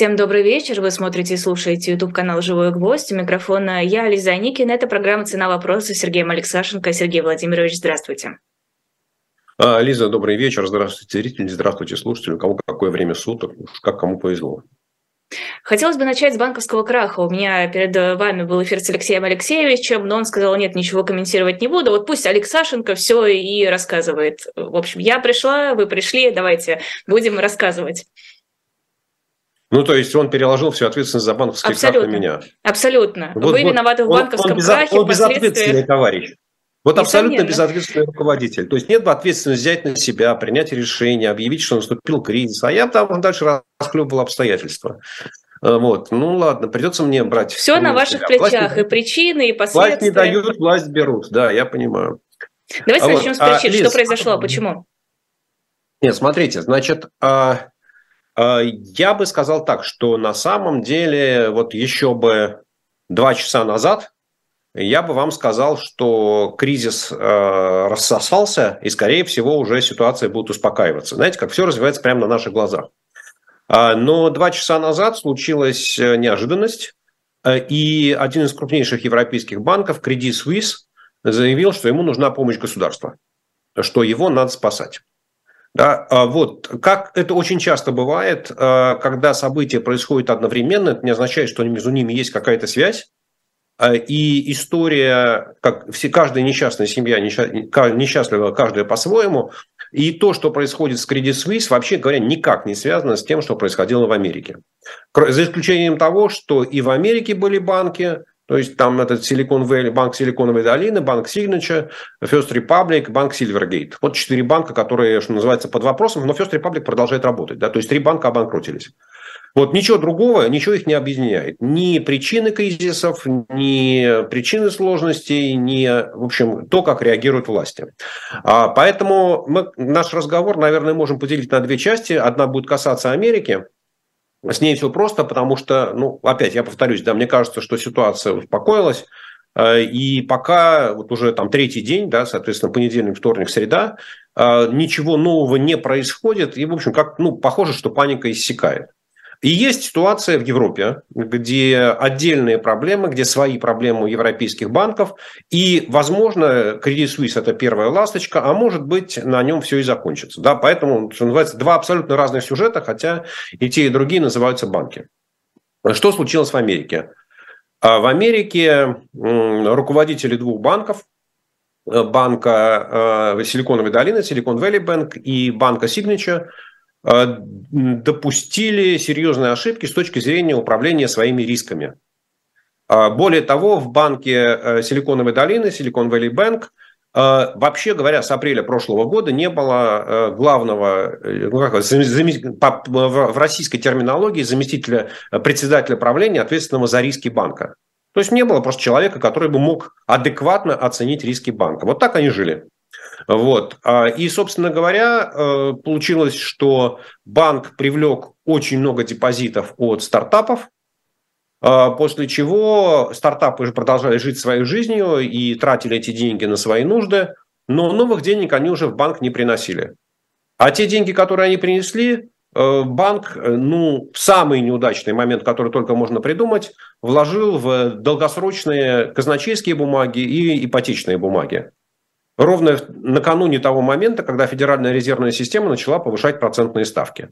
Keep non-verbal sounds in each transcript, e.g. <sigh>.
Всем добрый вечер. Вы смотрите и слушаете YouTube канал «Живой гвоздь». У микрофона я, Лиза Никин. Это программа «Цена вопроса» с Сергеем Алексашенко. Сергей Владимирович, здравствуйте. А, Лиза, добрый вечер. Здравствуйте, зрители. Здравствуйте, слушатели. У кого какое время суток, как кому повезло. Хотелось бы начать с банковского краха. У меня перед вами был эфир с Алексеем Алексеевичем, но он сказал, нет, ничего комментировать не буду. Вот пусть Алексашенко все и рассказывает. В общем, я пришла, вы пришли, давайте будем рассказывать. Ну, то есть он переложил всю ответственность за банковский Абсолютно. крах на меня. Абсолютно. Вот, Вы вот, виноваты в банковском он, он крахе. Он безответственный товарищ. Вот абсолютно безответственный руководитель. То есть нет бы ответственность взять на себя, принять решение, объявить, что наступил кризис. А я там дальше расхлебывал обстоятельства. Э, вот. Ну ладно, придется мне брать. Все на ваших себя. плечах, власть, и причины, и последствия. Власть не дают, власть берут. Да, я понимаю. Давайте а начнем вот. с причин. А, Лиз, что произошло, почему? Нет, смотрите, значит, а, я бы сказал так, что на самом деле вот еще бы два часа назад я бы вам сказал, что кризис э, рассосался, и, скорее всего, уже ситуация будет успокаиваться. Знаете, как все развивается прямо на наших глазах. А, но два часа назад случилась э, неожиданность, э, и один из крупнейших европейских банков, Credit Suisse, заявил, что ему нужна помощь государства, что его надо спасать. Да, а вот как это очень часто бывает, э, когда события происходят одновременно, это не означает, что между ними есть какая-то связь. Э, и история, как все, каждая несчастная семья несчастлива, каждая по-своему. И то, что происходит с Credit Suisse, вообще говоря, никак не связано с тем, что происходило в Америке. За исключением того, что и в Америке были банки, то есть там этот Silicon Valley, банк Силиконовой долины, банк Signature, First Republic, банк Silvergate. Вот четыре банка, которые, что называется, под вопросом, но First Republic продолжает работать. Да? То есть три банка обанкротились. Вот ничего другого, ничего их не объединяет. Ни причины кризисов, ни причины сложностей, ни, в общем, то, как реагируют власти. А, поэтому мы наш разговор, наверное, можем поделить на две части. Одна будет касаться Америки, с ней все просто, потому что, ну, опять я повторюсь, да, мне кажется, что ситуация успокоилась. Э, и пока вот уже там третий день, да, соответственно, понедельник, вторник, среда, э, ничего нового не происходит. И, в общем, как, ну, похоже, что паника иссякает. И есть ситуация в Европе, где отдельные проблемы, где свои проблемы у европейских банков, и, возможно, Credit Suisse – это первая ласточка, а может быть, на нем все и закончится. Да, поэтому, что называется, два абсолютно разных сюжета, хотя и те, и другие называются банки. Что случилось в Америке? А в Америке руководители двух банков, банка э, Силиконовой долины, Silicon Valley Bank и банка Signature – Э, допустили серьезные ошибки с точки зрения управления своими рисками. А, более того, в банке э, Силиконовой долины, Silicon Valley Bank, э, вообще говоря, с апреля прошлого года не было главного, ну, как, в российской терминологии, заместителя председателя правления, ответственного за риски банка. То есть не было просто человека, который бы мог адекватно оценить риски банка. Вот так они жили. Вот. А, и, собственно говоря, э, получилось, что банк привлек очень много депозитов от стартапов, а, после чего стартапы уже продолжали жить своей жизнью и тратили эти деньги на свои нужды, но новых денег они уже в банк не приносили. А те деньги, которые они принесли, э, банк, э, ну, в самый неудачный момент, который только можно придумать, вложил в долгосрочные казначейские бумаги и ипотечные бумаги ровно накануне того момента, когда Федеральная резервная система начала повышать процентные ставки.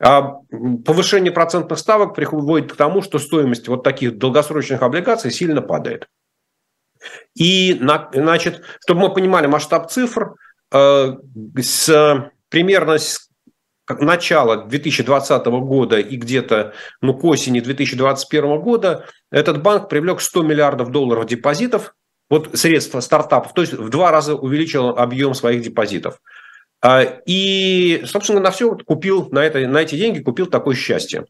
А повышение процентных ставок приводит к тому, что стоимость вот таких долгосрочных облигаций сильно падает. И, значит, чтобы мы понимали масштаб цифр, э, с, примерно с начала 2020 года и где-то ну, к осени 2021 года этот банк привлек 100 миллиардов долларов депозитов вот средства стартапов, то есть в два раза увеличил объем своих депозитов. А, и, собственно, на все купил, на, это, на эти деньги купил такое счастье.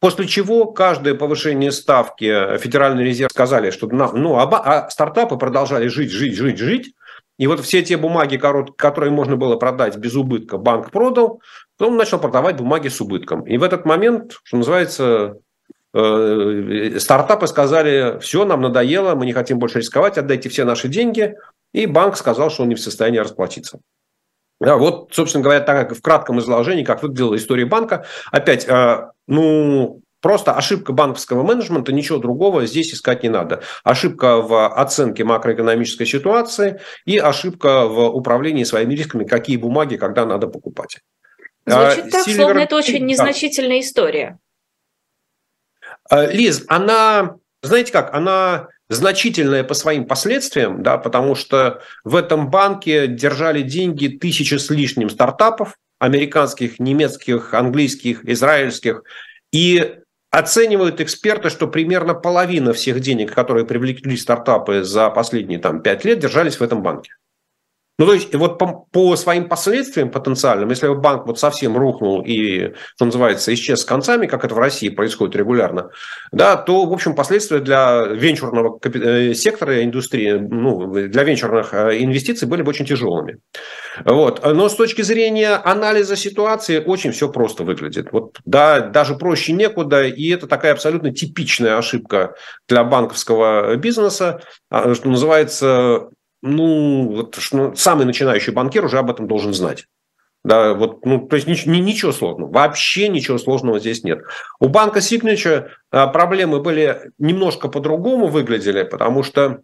После чего каждое повышение ставки Федеральный резерв сказали, что ну, а, а стартапы продолжали жить, жить, жить, жить. И вот все те бумаги, которые можно было продать без убытка, банк продал, потом начал продавать бумаги с убытком. И в этот момент, что называется, стартапы сказали, все, нам надоело, мы не хотим больше рисковать, отдайте все наши деньги. И банк сказал, что он не в состоянии расплатиться. Да, вот, собственно говоря, так в кратком изложении, как выглядела история банка. Опять, э, ну, Просто ошибка банковского менеджмента, ничего другого здесь искать не надо. Ошибка в оценке макроэкономической ситуации и ошибка в управлении своими рисками, какие бумаги, когда надо покупать. Звучит а, так, Silver... словно это очень незначительная история. А, Лиз, она, знаете как, она значительная по своим последствиям, да, потому что в этом банке держали деньги тысячи с лишним стартапов, американских, немецких, английских, израильских, и Оценивают эксперты, что примерно половина всех денег, которые привлекли стартапы за последние там, 5 лет, держались в этом банке. Ну, то есть, вот по, по своим последствиям потенциальным, если банк вот совсем рухнул и, что называется, исчез с концами, как это в России происходит регулярно, да, то, в общем, последствия для венчурного э, сектора индустрии, ну, для венчурных э, инвестиций были бы очень тяжелыми. Вот. Но с точки зрения анализа ситуации очень все просто выглядит. Вот, да, даже проще некуда, и это такая абсолютно типичная ошибка для банковского бизнеса, а, что называется ну, вот, ну, самый начинающий банкир уже об этом должен знать. Да, вот, ну, то есть ничего, ничего сложного, вообще ничего сложного здесь нет. У банка Signature а, проблемы были немножко по-другому выглядели, потому что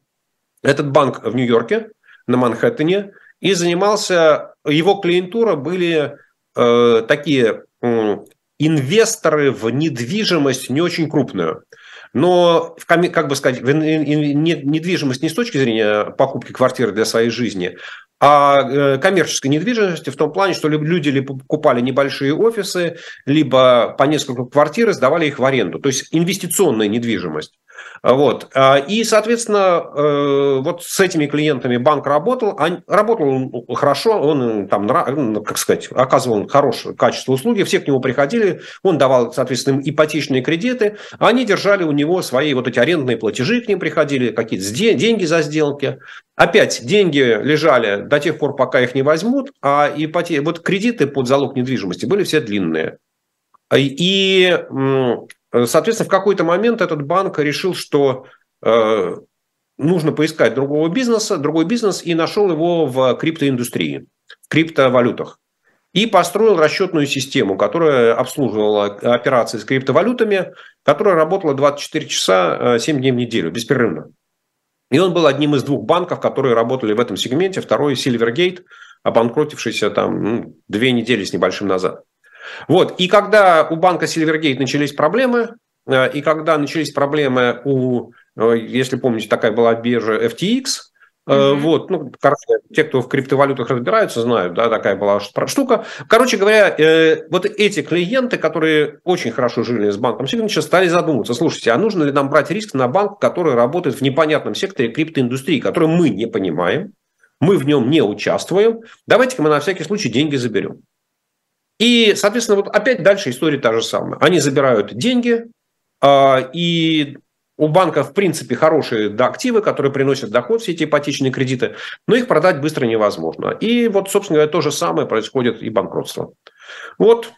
этот банк в Нью-Йорке, на Манхэттене, и занимался, его клиентура были э, такие э, инвесторы в недвижимость не очень крупную. Но, как бы сказать, недвижимость не с точки зрения покупки квартиры для своей жизни, а э, коммерческой недвижимости в том плане, что люди либо покупали небольшие офисы, либо по несколько квартир сдавали их в аренду. То есть инвестиционная недвижимость. Вот. А, и, соответственно, э, вот с этими клиентами банк работал. Работал хорошо, он там, ну, как сказать, оказывал хорошее качество услуги, все к нему приходили, он давал, соответственно, ипотечные кредиты, они держали у него свои вот эти арендные платежи, к ним приходили, какие-то деньги за сделки. Опять деньги лежали до тех пор, пока их не возьмут, а ипоте... вот кредиты под залог недвижимости были все длинные. И Э, соответственно, в какой-то момент этот банк решил, что э, нужно поискать другого бизнеса, другой бизнес, и нашел его в криптоиндустрии, в криптовалютах. И построил расчетную систему, которая обслуживала операции с криптовалютами, которая работала 24 часа 7 э, дней в неделю, беспрерывно. И он был одним из двух банков, которые работали в этом сегменте. Второй – Silvergate, обанкротившийся там ну, две недели с небольшим назад. Вот. И когда у банка Silvergate начались проблемы, э, и когда начались проблемы у, э, если помните, такая была биржа FTX, Mm-hmm. Вот, ну, короче, те, кто в криптовалютах разбираются, знают, да, такая была штука. Короче говоря, э, вот эти клиенты, которые очень хорошо жили с банком Signature, стали задумываться, слушайте, а нужно ли нам брать риск на банк, который работает в непонятном секторе криптоиндустрии, который мы не понимаем, мы в нем не участвуем, давайте-ка мы на всякий случай деньги заберем. И, соответственно, вот опять дальше история та же самая. Они забирают деньги, а, и у банка, в принципе, хорошие активы, которые приносят доход, все эти ипотечные кредиты, но их продать быстро невозможно. И вот, собственно говоря, то же самое происходит и банкротство. Вот,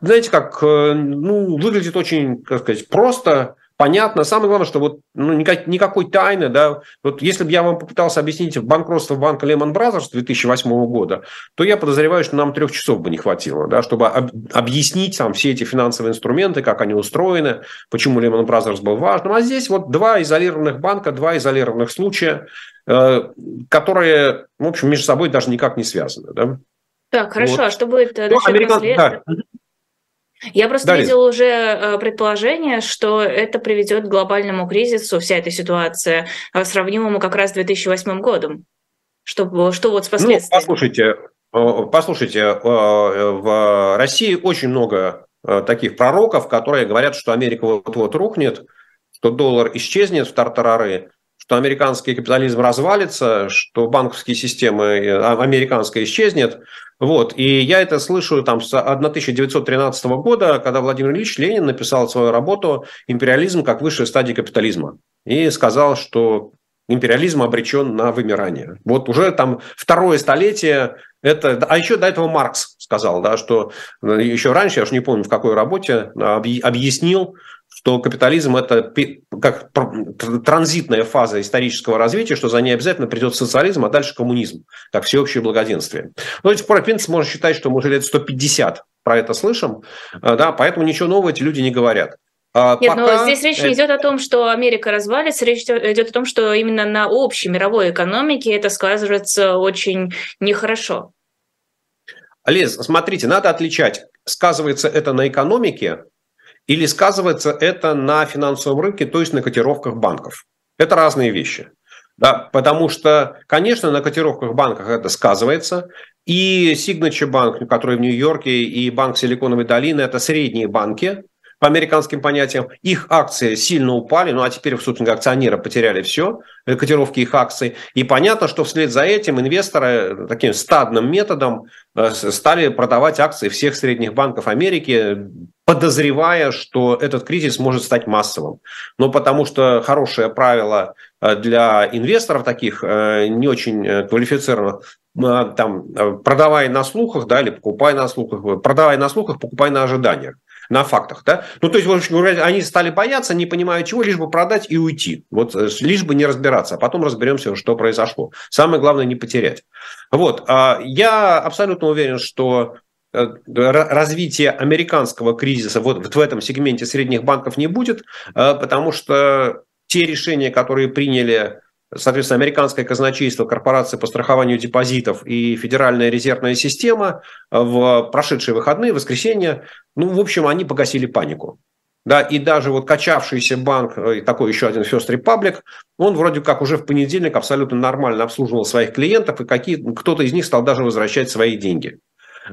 знаете, как, э, ну, выглядит очень, как сказать, просто, понятно. Самое главное, что вот ну, никак, никакой тайны, да, вот если бы я вам попытался объяснить банкротство банка Lehman Brothers 2008 года, то я подозреваю, что нам трех часов бы не хватило, да, чтобы об, объяснить там все эти финансовые инструменты, как они устроены, почему Lehman Brothers был важным. А здесь вот два изолированных банка, два изолированных случая, э, которые, в общем, между собой даже никак не связаны, да. Так, хорошо, вот. а что будет ну, американ... да. Я просто Дарья. видела уже э, предположение, что это приведет к глобальному кризису, вся эта ситуация, э, сравнимому как раз с 2008 годом. Что, что вот с ну, последствиями? Ну, послушайте, э, послушайте, в России очень много таких пророков, которые говорят, что Америка вот-вот рухнет, что доллар исчезнет в тартарары, что американский капитализм развалится, что банковские системы американская исчезнет. Вот. И я это слышу там, с 1913 года, когда Владимир Ильич Ленин написал свою работу «Империализм как высшая стадия капитализма». И сказал, что империализм обречен на вымирание. Вот уже там второе столетие, это, а еще до этого Маркс сказал, да, что э, еще раньше, я уж не помню в какой работе, объяснил, что капитализм – это как транзитная фаза исторического развития, что за ней обязательно придет социализм, а дальше коммунизм, как всеобщее благоденствие. Но до сих пор, в принципе, можно считать, что мы уже лет 150 про это слышим, э, да, поэтому ничего нового эти люди не говорят. А, Нет, Пока... но здесь речь не идет о том, что Америка развалится, речь идет о том, что именно на общей мировой экономике это сказывается очень нехорошо. Лиз, смотрите, надо отличать, сказывается это на экономике или сказывается это на финансовом рынке, то есть на котировках банков. Это разные вещи. Да, потому что, конечно, на котировках банках это сказывается. И Signature Bank, который в Нью-Йорке, и Банк Силиконовой долины – это средние банки, по американским понятиям. Их акции сильно упали, ну а теперь, собственно, акционеры потеряли все, котировки их акций. И понятно, что вслед за этим инвесторы таким стадным методом э, стали продавать акции всех средних банков Америки, подозревая, что этот кризис может стать массовым. Но потому что хорошее правило э, для инвесторов таких э, не очень квалифицированных, там, продавай на слухах, да, или покупай на слухах, продавай на слухах, покупай на ожиданиях на фактах, да? Ну, то есть, в общем говоря, они стали бояться, не понимая чего, лишь бы продать и уйти. Вот э, лишь бы не разбираться, а потом разберемся, что произошло. Самое главное не потерять. Вот. А я абсолютно уверен, что э, развития американского кризиса вот в этом сегменте средних банков не будет, э, потому что те решения, которые приняли соответственно, американское казначейство, корпорация по страхованию депозитов и Федеральная резервная система в прошедшие выходные, воскресенье, ну, в общем, они погасили панику. Да, и даже вот качавшийся банк, э, такой еще один First Republic, он вроде как уже в понедельник абсолютно нормально обслуживал своих клиентов, и какие, кто-то из них стал даже возвращать свои деньги.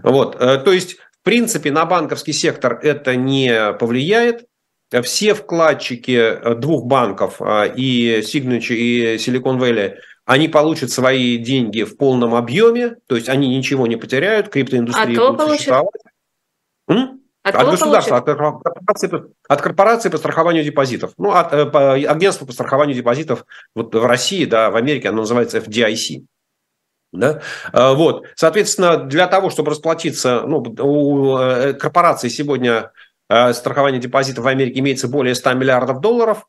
Вот, э, то есть, в принципе, на банковский сектор это не повлияет, все вкладчики э, двух банков, э, и Signature, и Silicon Valley, они получат свои деньги в полном объеме, то есть они ничего не потеряют, криптоиндустрия а будет существовать. М? От, от государства, от корпорации, от корпорации по страхованию депозитов. Ну, от э, по, агентства по страхованию депозитов вот в России, да, в Америке оно называется FDIC. Да? Вот. Соответственно, для того, чтобы расплатиться, ну, у корпорации сегодня Э, страхование депозитов в Америке имеется более 100 миллиардов долларов.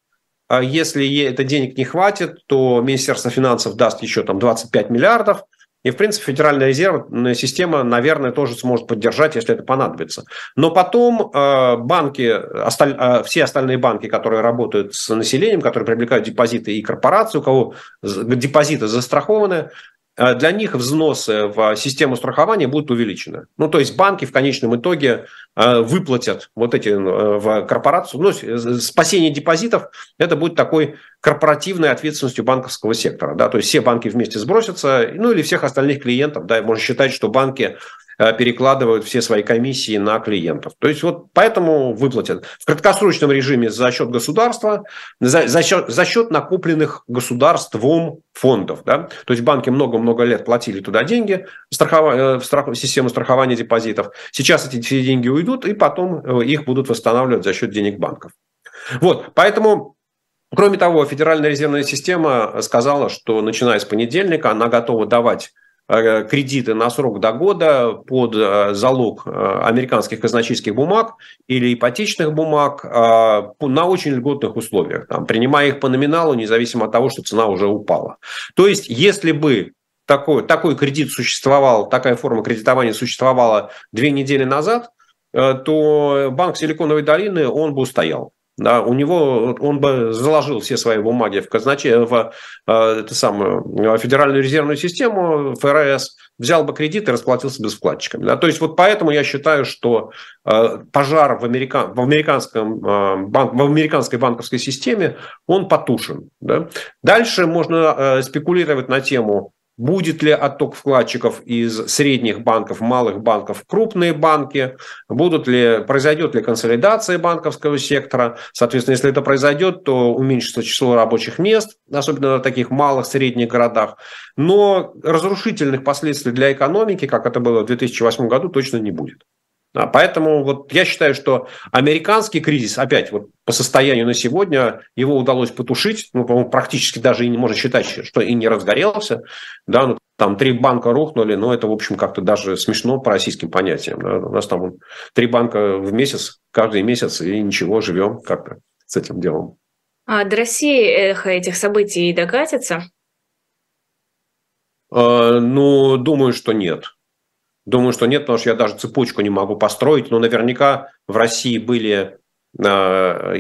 А если это денег не хватит, то Министерство финансов даст еще там 25 миллиардов. И, в принципе, Федеральная резервная система, наверное, тоже сможет поддержать, если это понадобится. Но потом э, банки, э, все остальные банки, которые работают с населением, которые привлекают депозиты и корпорации, у кого депозиты застрахованы, Э, для них взносы в систему страхования будут увеличены. Ну, то есть банки в конечном итоге э, выплатят вот эти э, в корпорацию. Ну, спасение депозитов – это будет такой корпоративной ответственностью банковского сектора. Да? То есть все банки вместе сбросятся, ну или всех остальных клиентов. Да? Можно считать, что банки Э, перекладывают все свои комиссии на клиентов. То есть вот поэтому выплатят. В краткосрочном режиме за счет государства, за, за, счет, за счет накопленных государством фондов. Да? То есть банки много-много лет платили туда деньги в, страхов... Э, в, страх... систему страхования депозитов. Сейчас эти все деньги уйдут, и потом э, их будут восстанавливать за счет денег банков. Вот, поэтому Кроме того, Федеральная резервная система сказала, что начиная с понедельника она готова давать Э, кредиты на срок до года под э, залог э, американских казначейских бумаг или ипотечных бумаг на очень льготных условиях, там, принимая их по номиналу, независимо от того, что цена уже упала. То есть, если бы такой, такой кредит существовал, такая форма кредитования существовала две недели назад, то банк Силиконовой долины, он бы устоял. Да, у него он бы заложил все свои бумаги в казначе, в э, эту самую Федеральную резервную систему, ФРС, взял бы кредит и расплатился бы с вкладчиками. Да. То есть вот поэтому я считаю, что э, пожар в, америка... в, американском, э, банк... в американской банковской системе, он потушен. Да. Дальше можно э, спекулировать на тему, Будет ли отток вкладчиков из средних банков, малых банков крупные банки? Будут ли, произойдет ли консолидация банковского сектора? Соответственно, если это произойдет, то уменьшится число рабочих мест, особенно в таких малых, средних городах. Но разрушительных последствий для экономики, как это было в 2008 году, точно не будет. Да, поэтому вот я считаю, что американский кризис, опять вот по состоянию на сегодня, его удалось потушить, ну, по-моему, практически даже и не можно считать, что и не разгорелся, да, ну, там три банка рухнули, но это, в общем, как-то даже смешно по российским понятиям. Да? У нас там три банка в месяц, каждый месяц, и ничего, живем как-то с этим делом. А до России эхо этих событий докатится? Э, ну, думаю, что нет. Думаю, что нет, потому что я даже цепочку не могу построить. Но наверняка в России были э,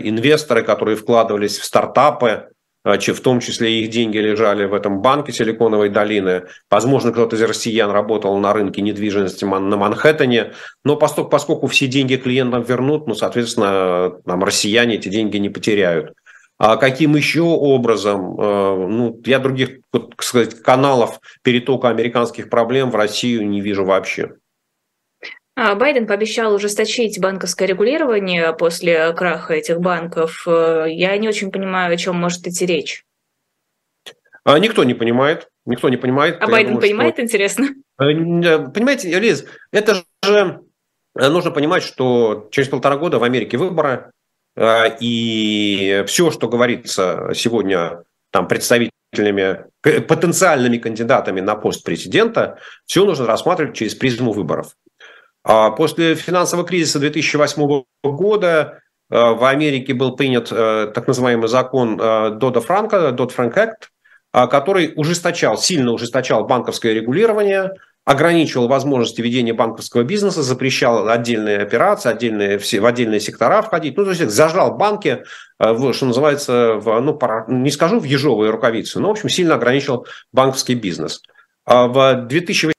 инвесторы, которые вкладывались в стартапы, э, в том числе их деньги лежали в этом банке Силиконовой долины. Возможно, кто-то из россиян работал на рынке недвижимости на Манхэттене. Но поскольку все деньги клиентам вернут, ну, соответственно, там россияне эти деньги не потеряют. А каким еще образом? Э, ну, я других, так сказать, каналов перетока американских проблем в Россию не вижу вообще. А Байден пообещал ужесточить банковское регулирование после краха этих банков. Э, я не очень понимаю, о чем может идти речь. А никто не понимает. Никто не понимает. А Байден думаю, понимает, что... интересно? <laughs> Э, понимаете, Лиз, это же нужно понимать, что через полтора года в Америке выборы, и все, что говорится сегодня там представителями, потенциальными кандидатами на пост президента, все нужно рассматривать через призму выборов. А после финансового кризиса 2008 года а, в Америке был принят так называемый закон Дода Франка, Дод Франк Акт, который ужесточал, сильно ужесточал банковское регулирование, ограничивал возможности ведения банковского бизнеса, запрещал отдельные операции, отдельные, все, в отдельные сектора входить. Ну, то есть зажал банки, э, в, что называется, в, ну, не скажу в ежовые рукавицы, но, в общем, сильно ограничил банковский бизнес. А в 2008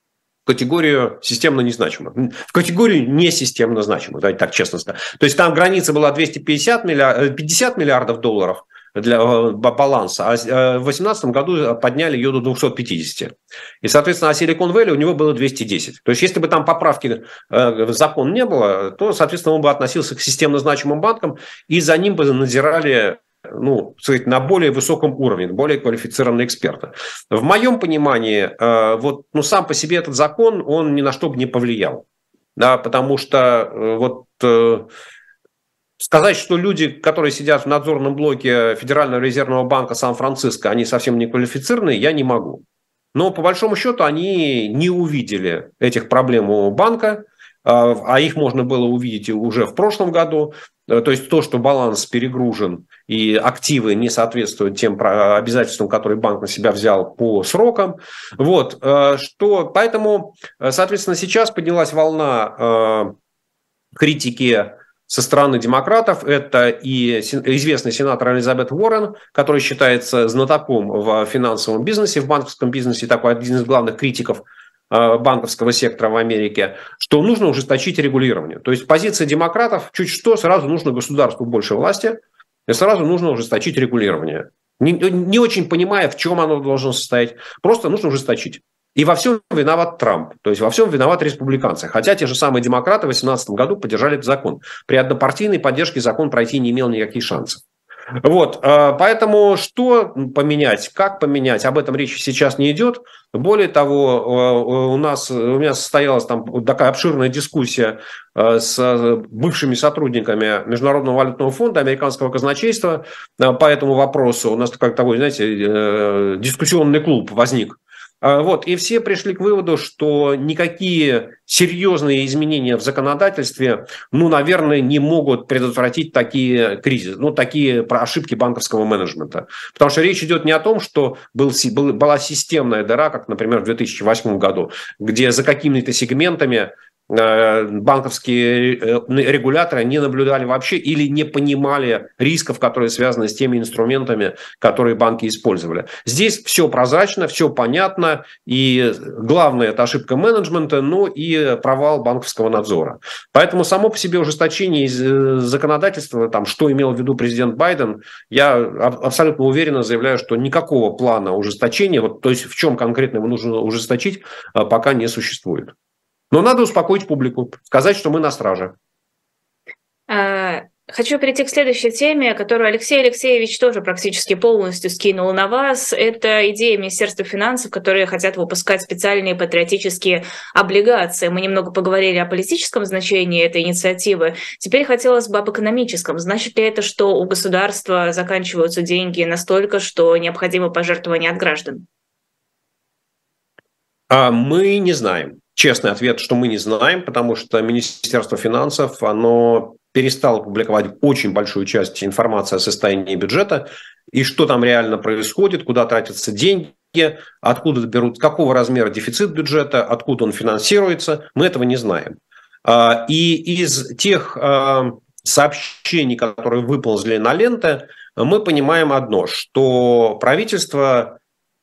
категорию системно незначимых, в категорию несистемно значимых, давайте так честно сказать. То есть там граница была 250 миллиардов, 50 миллиардов долларов – для э, баланса, а э, в 2018 году подняли ее до 250. И, соответственно, а Silicon Valley у него было 210. То есть, если бы там поправки э, в закон не было, то, соответственно, он бы относился к системно значимым банкам, и за ним бы надзирали ну, сказать, на более высоком уровне, более квалифицированные эксперты. В моем понимании, вот, ну, сам по себе этот закон, он ни на что бы не повлиял. Да, потому что вот Сказать, что люди, которые сидят в надзорном блоке Федерального резервного банка Сан-Франциско, они совсем не квалифицированные, я не могу. Но по большому счету они не увидели этих проблем у банка, а, а их можно было увидеть уже в прошлом году. Э, то есть то, что баланс перегружен и активы не соответствуют тем обязательствам, которые банк на себя взял по срокам. Вот, э, что, поэтому, э, соответственно, сейчас поднялась волна критики со стороны демократов. Это и известный сенатор Элизабет Уоррен, который считается знатоком в финансовом бизнесе, в банковском бизнесе, такой один из главных критиков э, банковского сектора в Америке, что нужно ужесточить регулирование. То есть позиция демократов, чуть что, сразу нужно государству больше власти, и сразу нужно ужесточить регулирование. Не, не очень понимая, в чем оно должно состоять, просто нужно ужесточить. И во всем виноват Трамп, то есть во всем виноват республиканцы. Хотя те же самые демократы в 2018 году поддержали этот закон. При однопартийной поддержке закон пройти не имел никаких шансов. Вот, а, поэтому что поменять, как поменять, об этом речи сейчас не идет. Более того, а, у нас у меня состоялась там такая обширная дискуссия с бывшими сотрудниками Международного валютного фонда, американского казначейства по этому вопросу. У нас как такой, знаете, э, дискуссионный клуб возник вот, и все пришли к выводу, что никакие серьезные изменения в законодательстве, ну, наверное, не могут предотвратить такие кризисы, ну, такие ошибки банковского менеджмента. Потому что речь идет не о том, что был, был, была системная дыра, как, например, в 2008 году, где за какими-то сегментами банковские э, регуляторы не наблюдали вообще или не понимали рисков, которые связаны с теми инструментами, которые банки использовали. Здесь все прозрачно, все понятно, и главное – это ошибка менеджмента, ну и провал банковского надзора. Поэтому само по себе ужесточение э, законодательства, там, что имел в виду президент Байден, я абсолютно уверенно заявляю, что никакого плана ужесточения, вот, то есть в чем конкретно его нужно ужесточить, пока не существует. Но надо успокоить публику, сказать, что мы на страже. А, хочу перейти к следующей теме, которую Алексей Алексеевич тоже практически полностью скинул на вас. Это идея Министерства финансов, которые хотят выпускать специальные патриотические облигации. Мы немного поговорили о политическом значении этой инициативы. Теперь хотелось бы об экономическом. Значит ли это, что у государства заканчиваются деньги настолько, что необходимо пожертвование от граждан? А мы не знаем. Честный ответ, что мы не знаем, потому что Министерство финансов, оно перестало публиковать очень большую часть информации о состоянии бюджета и что там реально происходит, куда тратятся деньги, откуда берут, какого размера дефицит бюджета, откуда он финансируется, мы этого не знаем. А, и из тех а, сообщений, которые выползли на ленты, мы понимаем одно, что правительство,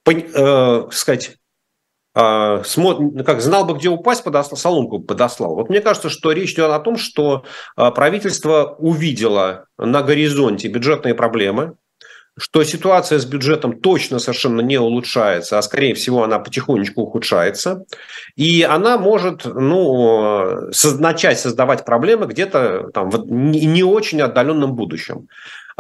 э, сказать, как знал бы, где упасть, подослал, соломку подослал. Вот мне кажется, что речь идет о том, что а, правительство увидело на горизонте бюджетные проблемы, что ситуация с бюджетом точно совершенно не улучшается, а скорее всего она потихонечку ухудшается, и она может ну, начать создавать проблемы где-то там в не очень отдаленном будущем.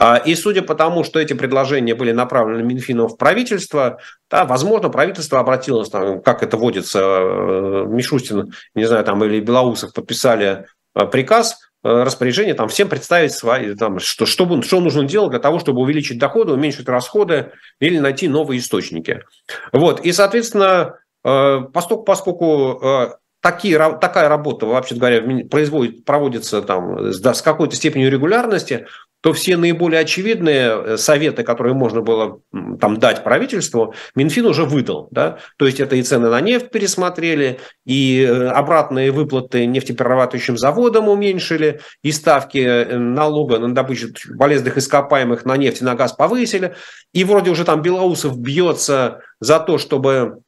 А, и судя по тому, что эти предложения были направлены Минфину в правительство, да, возможно, правительство обратилось, там, как это водится, э, Мишустин, не знаю, там, или Белоусов подписали э, приказ, э, распоряжение там всем представить свои, там, что, что, что нужно делать для того, чтобы увеличить доходы, уменьшить расходы или найти новые источники. Вот. И, соответственно, поскольку, поскольку такие, такая работа, вообще говоря, производит, проводится там, с какой-то степенью регулярности, то все наиболее очевидные э, советы, которые можно было там дать правительству, Минфин уже выдал. Да? То есть это и цены на нефть пересмотрели, и э, обратные выплаты нефтеперерабатывающим заводам уменьшили, и ставки э, налога на добычу полезных ископаемых на нефть и на газ повысили. И вроде уже там Белоусов бьется за то, чтобы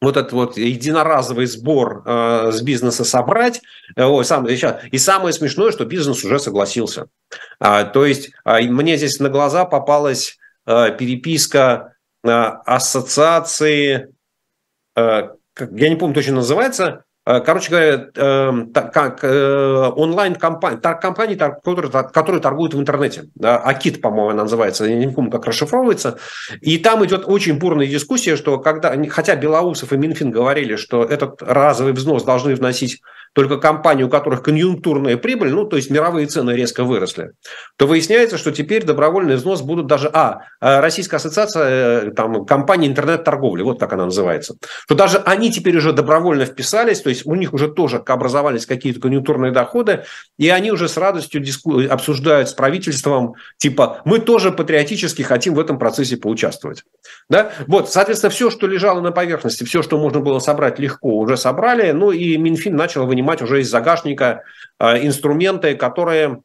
вот этот вот единоразовый сбор э, с бизнеса собрать. Э, ой, сам, сейчас. И самое смешное, что бизнес уже согласился. А, то есть а, мне здесь на глаза попалась а, переписка а, ассоциации, а, я не помню точно называется, Э, короче говоря, эм, как э, онлайн-компании, компании, которые, которые торгуют в интернете. Акит, по-моему, она называется, я не помню, как расшифровывается. И там идет очень бурная дискуссия, что когда, хотя Белоусов и Минфин говорили, что этот разовый взнос должны вносить только компании, у которых конъюнктурная прибыль, ну, то есть мировые цены резко выросли, то выясняется, что теперь добровольный взнос будут даже, а, э, Российская ассоциация там, компаний интернет-торговли, вот как она называется, что даже они теперь уже добровольно вписались, то есть у них уже тоже образовались какие-то конъюнктурные доходы, и они уже с радостью диску... обсуждают с правительством, типа, мы тоже патриотически хотим в этом процессе поучаствовать. Да? Вот, соответственно, все, что лежало на поверхности, все, что можно было собрать легко, уже собрали, ну и Минфин начал вынимать уже из загашника э, инструменты, которые,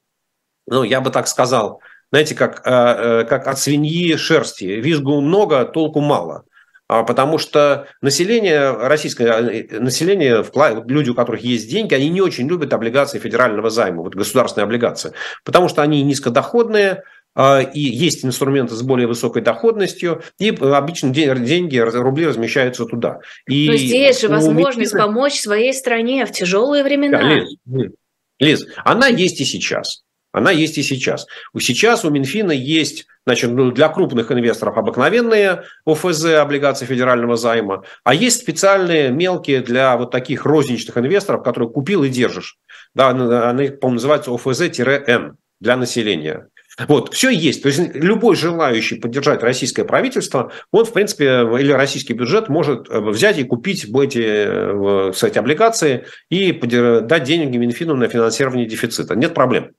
ну, я бы так сказал, знаете, как, э, э, как от свиньи шерсти. Визгу много, толку мало. А, потому что население, российское население, люди, у которых есть деньги, они не очень любят облигации федерального займа, вот государственные облигации, потому что они низкодоходные, и есть инструменты с более высокой доходностью, и обычно деньги, рубли размещаются туда. И Но здесь же возможность Минфина... помочь своей стране в тяжелые времена. Да, Лиз, Лиз, она есть и сейчас. Она есть и сейчас. Сейчас у Минфина есть значит, ну, для крупных инвесторов обыкновенные ОФЗ, облигации федерального займа, а есть специальные мелкие для вот таких розничных инвесторов, которые купил и держишь. Да, они, по-моему, называются ОФЗ-Н для населения. Вот, все есть. То есть любой желающий поддержать российское правительство, он, в принципе, или российский бюджет может э, взять и купить эти, кстати, облигации и дать деньги Минфину на финансирование дефицита. Нет проблем.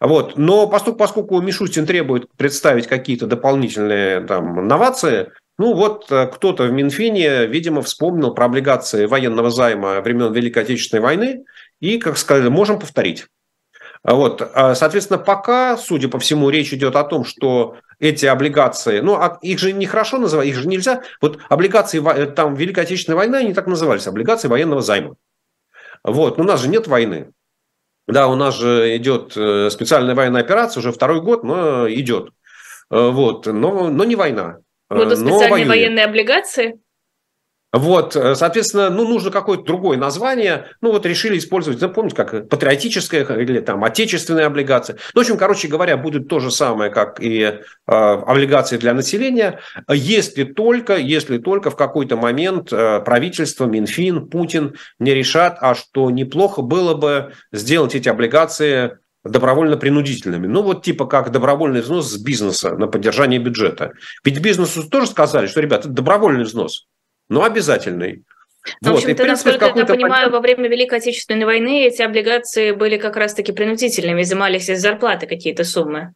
Вот. Но поскольку, поскольку Мишустин требует представить какие-то дополнительные там, новации, ну вот э, кто-то в Минфине, видимо, вспомнил про облигации военного займа времен Великой Отечественной войны и, как сказали, можем повторить. Вот. А, соответственно, пока, судя по всему, речь идет о том, что эти облигации, ну, а их же нехорошо называть, их же нельзя. Вот облигации, э, там, Великой Отечественной войны, они так назывались, облигации военного займа. Вот, но у нас же нет войны. Да, у нас же идет э, специальная военная операция, уже второй год, но идет. Э, вот, но, но не война. Будут специальные военные облигации? Вот, э, соответственно, ну, нужно какое-то другое название. Ну, вот решили использовать, ну, помните, как патриотическая или там отечественная облигация. Ну, в общем, короче говоря, будет то же самое, как и э, облигации для населения, если только, если только в какой-то момент э, правительство, Минфин, Путин не решат, а что неплохо было бы сделать эти облигации добровольно-принудительными. Ну, вот типа как добровольный взнос с бизнеса на поддержание бюджета. Ведь бизнесу тоже сказали, что, ребята, это добровольный взнос но обязательный. Ну, вот, в общем-то, насколько я понимаю, во время Великой Отечественной войны эти облигации были как раз-таки принудительными, изымались из зарплаты какие-то суммы.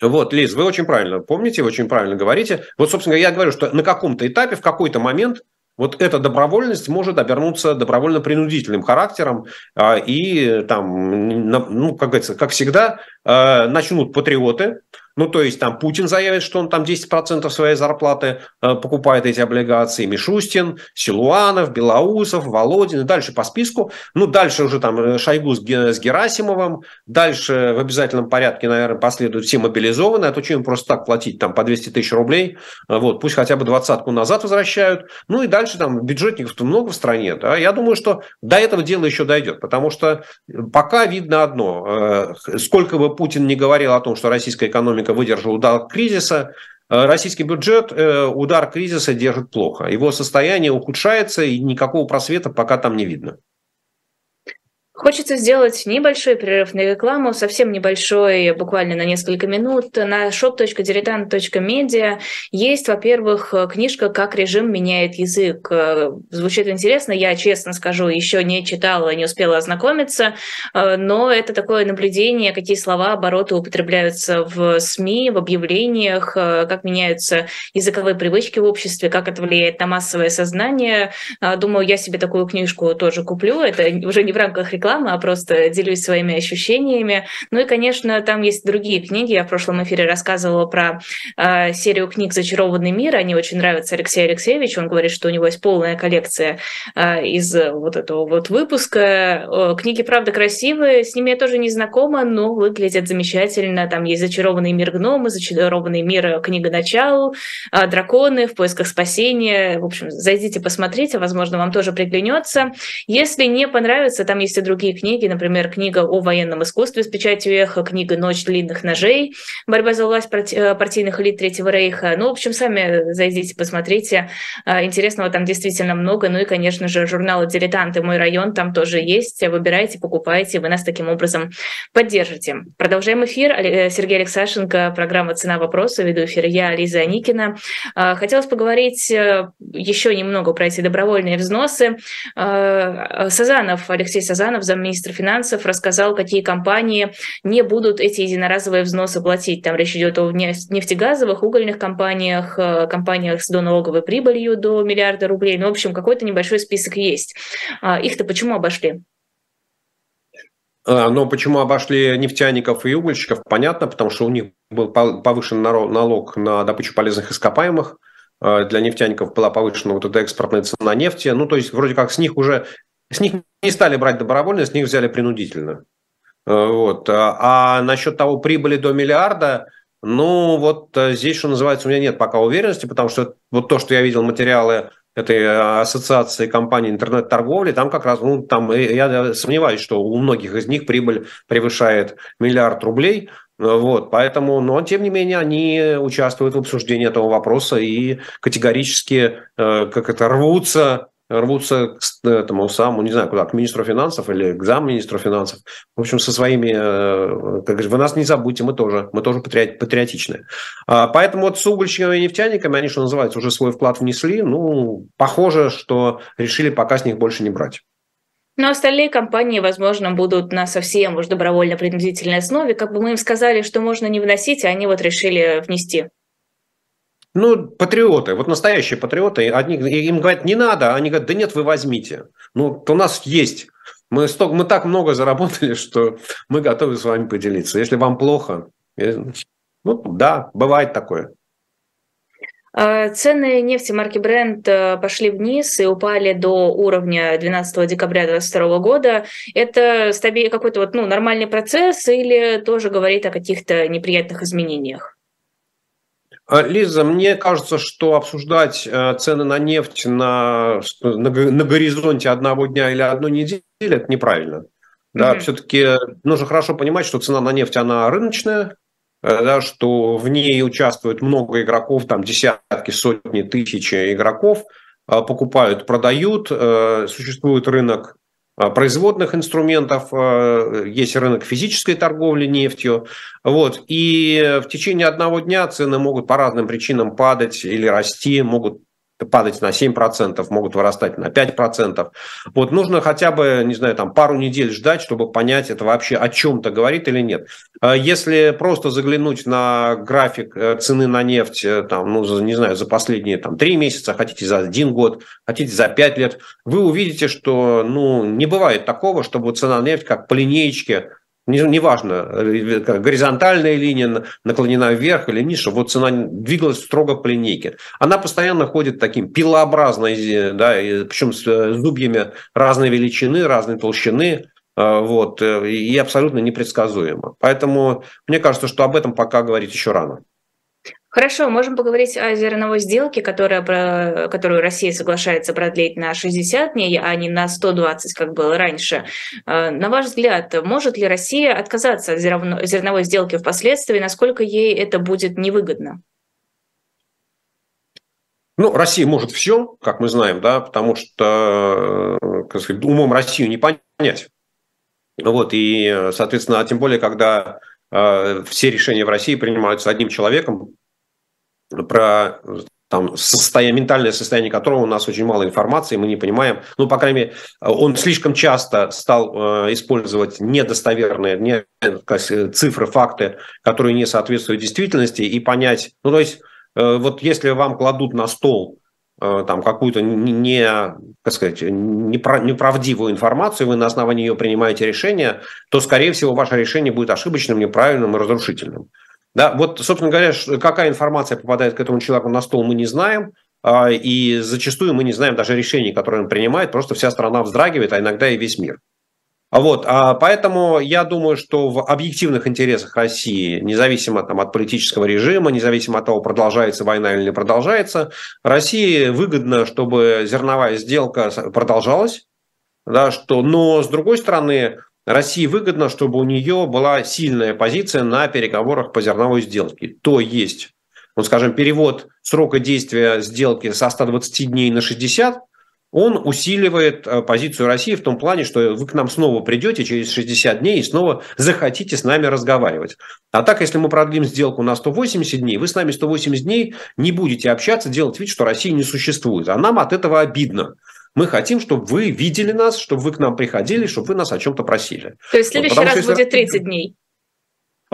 Вот, Лиз, вы очень правильно помните, вы очень правильно говорите. Вот, собственно, я говорю, что на каком-то этапе, в какой-то момент вот эта добровольность может обернуться добровольно-принудительным характером, а, и там, ну, как говорится, как всегда, а, начнут патриоты, ну, то есть там Путин заявит, что он там 10% своей зарплаты э, покупает эти облигации. Мишустин, Силуанов, Белоусов, Володин и дальше по списку. Ну, дальше уже там э, Шойгу с, с Герасимовым. Дальше в обязательном порядке, наверное, последуют все мобилизованные. А то чем им просто так платить там по 200 тысяч рублей? Э, вот, пусть хотя бы двадцатку назад возвращают. Ну и дальше там бюджетников-то много в стране. Да? Я думаю, что до этого дела еще дойдет. Потому что пока видно одно. Э, сколько бы Путин не говорил о том, что российская экономика экономика выдержала удар кризиса, э, российский бюджет э, удар кризиса держит плохо. Его состояние ухудшается, и никакого просвета пока там не видно. Хочется сделать небольшой перерыв на рекламу, совсем небольшой, буквально на несколько минут. На shop.diletant.media есть, во-первых, книжка «Как режим меняет язык». Звучит интересно, я, честно скажу, еще не читала, не успела ознакомиться, но это такое наблюдение, какие слова, обороты употребляются в СМИ, в объявлениях, как меняются языковые привычки в обществе, как это влияет на массовое сознание. Думаю, я себе такую книжку тоже куплю. Это уже не в рамках рекламы, рекламы, а просто делюсь своими ощущениями. Ну и, конечно, там есть другие книги. Я в прошлом эфире рассказывала про э, серию книг «Зачарованный мир». Они очень нравятся Алексею Алексеевичу. Он говорит, что у него есть полная коллекция э, из вот этого вот выпуска. Э, книги, правда, красивые. С ними я тоже не знакома, но выглядят замечательно. Там есть «Зачарованный мир гномы», «Зачарованный мир книга начал», э, «Драконы в поисках спасения». В общем, зайдите, посмотрите, возможно, вам тоже приглянется. Если не понравится, там есть и другие другие книги, например, книга о военном искусстве с печатью эхо, книга «Ночь длинных ножей», борьба за власть э, партийных элит Третьего Рейха. Ну, в общем, сами зайдите, посмотрите. А, интересного там действительно много. Ну и, конечно же, журнал «Дилетанты. Мой район» там тоже есть. Выбирайте, покупайте, вы нас таким образом поддержите. Продолжаем эфир. Э, Сергей Алексашенко, программа «Цена вопроса». Веду эфир я, Лиза Аникина. А, хотелось поговорить э, еще немного про эти добровольные взносы. А, Сазанов, Алексей Сазанов, замминистра финансов рассказал, какие компании не будут эти единоразовые взносы платить. Там речь идет о нефтегазовых, угольных компаниях, э, компаниях с доналоговой прибылью до миллиарда рублей. Ну, в общем, какой-то небольшой список есть. А их-то почему обошли? А, но почему обошли нефтяников и угольщиков, понятно, потому что у них был повышен налог на добычу полезных ископаемых, а, для нефтяников была повышена вот эта экспортная цена нефти. Ну, то есть, вроде как с них уже с них не стали брать добровольно, с них взяли принудительно. Э, вот. А, а насчет того прибыли до миллиарда, ну вот э, здесь, что называется, у меня нет пока уверенности, потому что вот то, что я видел материалы этой э, ассоциации компаний интернет-торговли, там как раз, ну, там я сомневаюсь, что у многих из них прибыль превышает миллиард рублей, вот, поэтому, но тем не менее они участвуют в обсуждении этого вопроса и категорически, как это, рвутся рвутся к этому самому, не знаю, куда, к министру финансов или к замминистру финансов. В общем, со своими, э, как вы нас не забудьте, мы тоже, мы тоже патриотичны. А, поэтому вот с угольщиками и нефтяниками, они, что называется, уже свой вклад внесли. Ну, похоже, что решили пока с них больше не брать. Но остальные компании, возможно, будут на совсем уж добровольно-принудительной основе. Как бы мы им сказали, что можно не вносить, а они вот решили внести. Ну, патриоты, вот настоящие патриоты, одни, им говорят, не надо, они говорят, да нет, вы возьмите. Ну, у нас есть. Мы, столько, мы так много заработали, <laughs> что мы готовы с вами поделиться. Если вам плохо, э, ну да, бывает такое. А, цены нефти марки Brent э, пошли вниз и упали до уровня 12 декабря 2022 года. Это какой-то вот, ну, нормальный процесс или тоже говорит о каких-то неприятных изменениях? А, Лиза, мне кажется, что обсуждать э, цены на нефть на, на, на горизонте одного дня или одной недели – это неправильно. Да, mm-hmm. все-таки нужно хорошо понимать, что цена на нефть, она рыночная, э, да, что в ней участвует много игроков, там десятки, сотни, тысячи игроков, э, покупают, продают, существует рынок а, производных инструментов, а, есть рынок физической торговли нефтью. Вот. И в течение одного дня цены могут по разным причинам падать или расти, могут падать на 7%, могут вырастать на 5%. Вот нужно хотя бы, не знаю, там пару недель ждать, чтобы понять, это вообще о чем-то говорит или нет. А если просто заглянуть на график э, цены на нефть, э, там, ну, не знаю, за последние там, 3 месяца, хотите за один год, хотите за 5 лет, вы увидите, что ну, не бывает такого, чтобы цена нефти как по линеечке неважно, не э, горизонтальная линия наклонена вверх или чтобы вот цена двигалась строго по линейке. Она постоянно ходит таким пилообразной, да, причем с э, зубьями разной величины, разной толщины, э, вот, и абсолютно непредсказуемо. Поэтому мне кажется, что об этом пока говорить еще рано. Хорошо, можем поговорить о зерновой сделке, которая, которую Россия соглашается продлить на 60 дней, а не на 120, как было раньше. Э, на ваш взгляд, может ли Россия отказаться от зерновой сделки впоследствии, насколько ей это будет невыгодно? Ну, Россия может все, как мы знаем, да, потому что как сказать, умом Россию не понять. Вот, и, соответственно, тем более, когда э, все решения в России принимаются одним человеком, про там, состояние, ментальное состояние которого у нас очень мало информации, мы не понимаем. Ну, по крайней мере, он слишком часто стал э, использовать недостоверные не, цифры, факты, которые не соответствуют действительности, и понять, ну, то есть, э, вот если вам кладут на стол э, там какую-то не, как сказать, неправдивую информацию, вы на основании ее принимаете решение, то, скорее всего, ваше решение будет ошибочным, неправильным и разрушительным. Да, вот, собственно говоря, какая информация попадает к этому человеку на стол, мы не знаем. А, и зачастую мы не знаем даже решений, которые он принимает. Просто вся страна вздрагивает, а иногда и весь мир. А вот, а поэтому я думаю, что в объективных интересах России, независимо там, от политического режима, независимо от того, продолжается война или не продолжается, России выгодно, чтобы зерновая сделка продолжалась, да, что, но с другой стороны, России выгодно, чтобы у нее была сильная позиция на переговорах по зерновой сделке. То есть, ну, скажем, перевод срока действия сделки со 120 дней на 60, он усиливает э, позицию России в том плане, что вы к нам снова придете через 60 дней и снова захотите с нами разговаривать. А так, если мы продлим сделку на 180 дней, вы с нами 180 дней не будете общаться, делать вид, что России не существует. А нам от этого обидно. Мы хотим, чтобы вы видели нас, чтобы вы к нам приходили, чтобы вы нас о чем-то просили. То есть в следующий вот, раз что, будет 30 дней?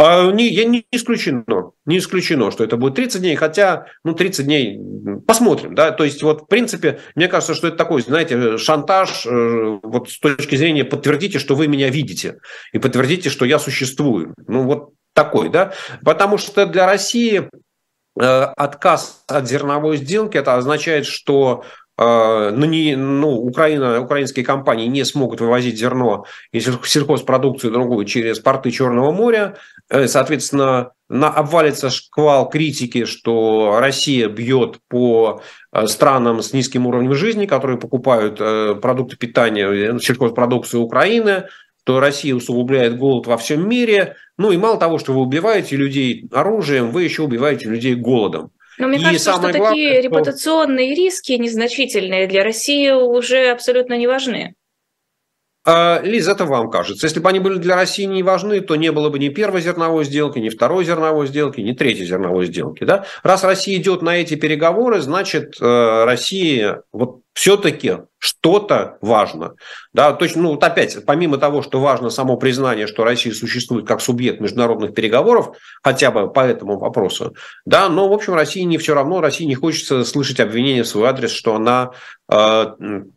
А, не, я не исключено, не исключено, что это будет 30 дней, хотя, ну, 30 дней, посмотрим, да, то есть вот, в принципе, мне кажется, что это такой, знаете, шантаж, э, вот с точки зрения подтвердите, что вы меня видите, и подтвердите, что я существую, ну, вот такой, да, потому что для России э, отказ от зерновой сделки, это означает, что а, ну, не, ну, Украина, украинские компании не смогут вывозить зерно и сельхозпродукцию другую через порты Черного моря. Э, соответственно, на, обвалится шквал критики, что Россия бьет по э, странам с низким уровнем жизни, которые покупают э, продукты питания, сельхозпродукцию Украины, то Россия усугубляет голод во всем мире. Ну и мало того, что вы убиваете людей оружием, вы еще убиваете людей голодом. Но мне и кажется, что главное, такие что... репутационные риски незначительные для России уже абсолютно не важны. А, Лиз, это вам кажется. Если бы они были для России не важны, то не было бы ни первой зерновой сделки, ни второй зерновой сделки, ни третьей зерновой сделки. Да? Раз Россия идет на эти переговоры, значит, э, Россия вот все-таки что-то важно. Да, точно, ну вот опять, помимо того, что важно само признание, что Россия существует как субъект международных переговоров, хотя бы по этому вопросу, да, но, в общем, России не все равно, России не хочется слышать обвинения в свой адрес, что она, э,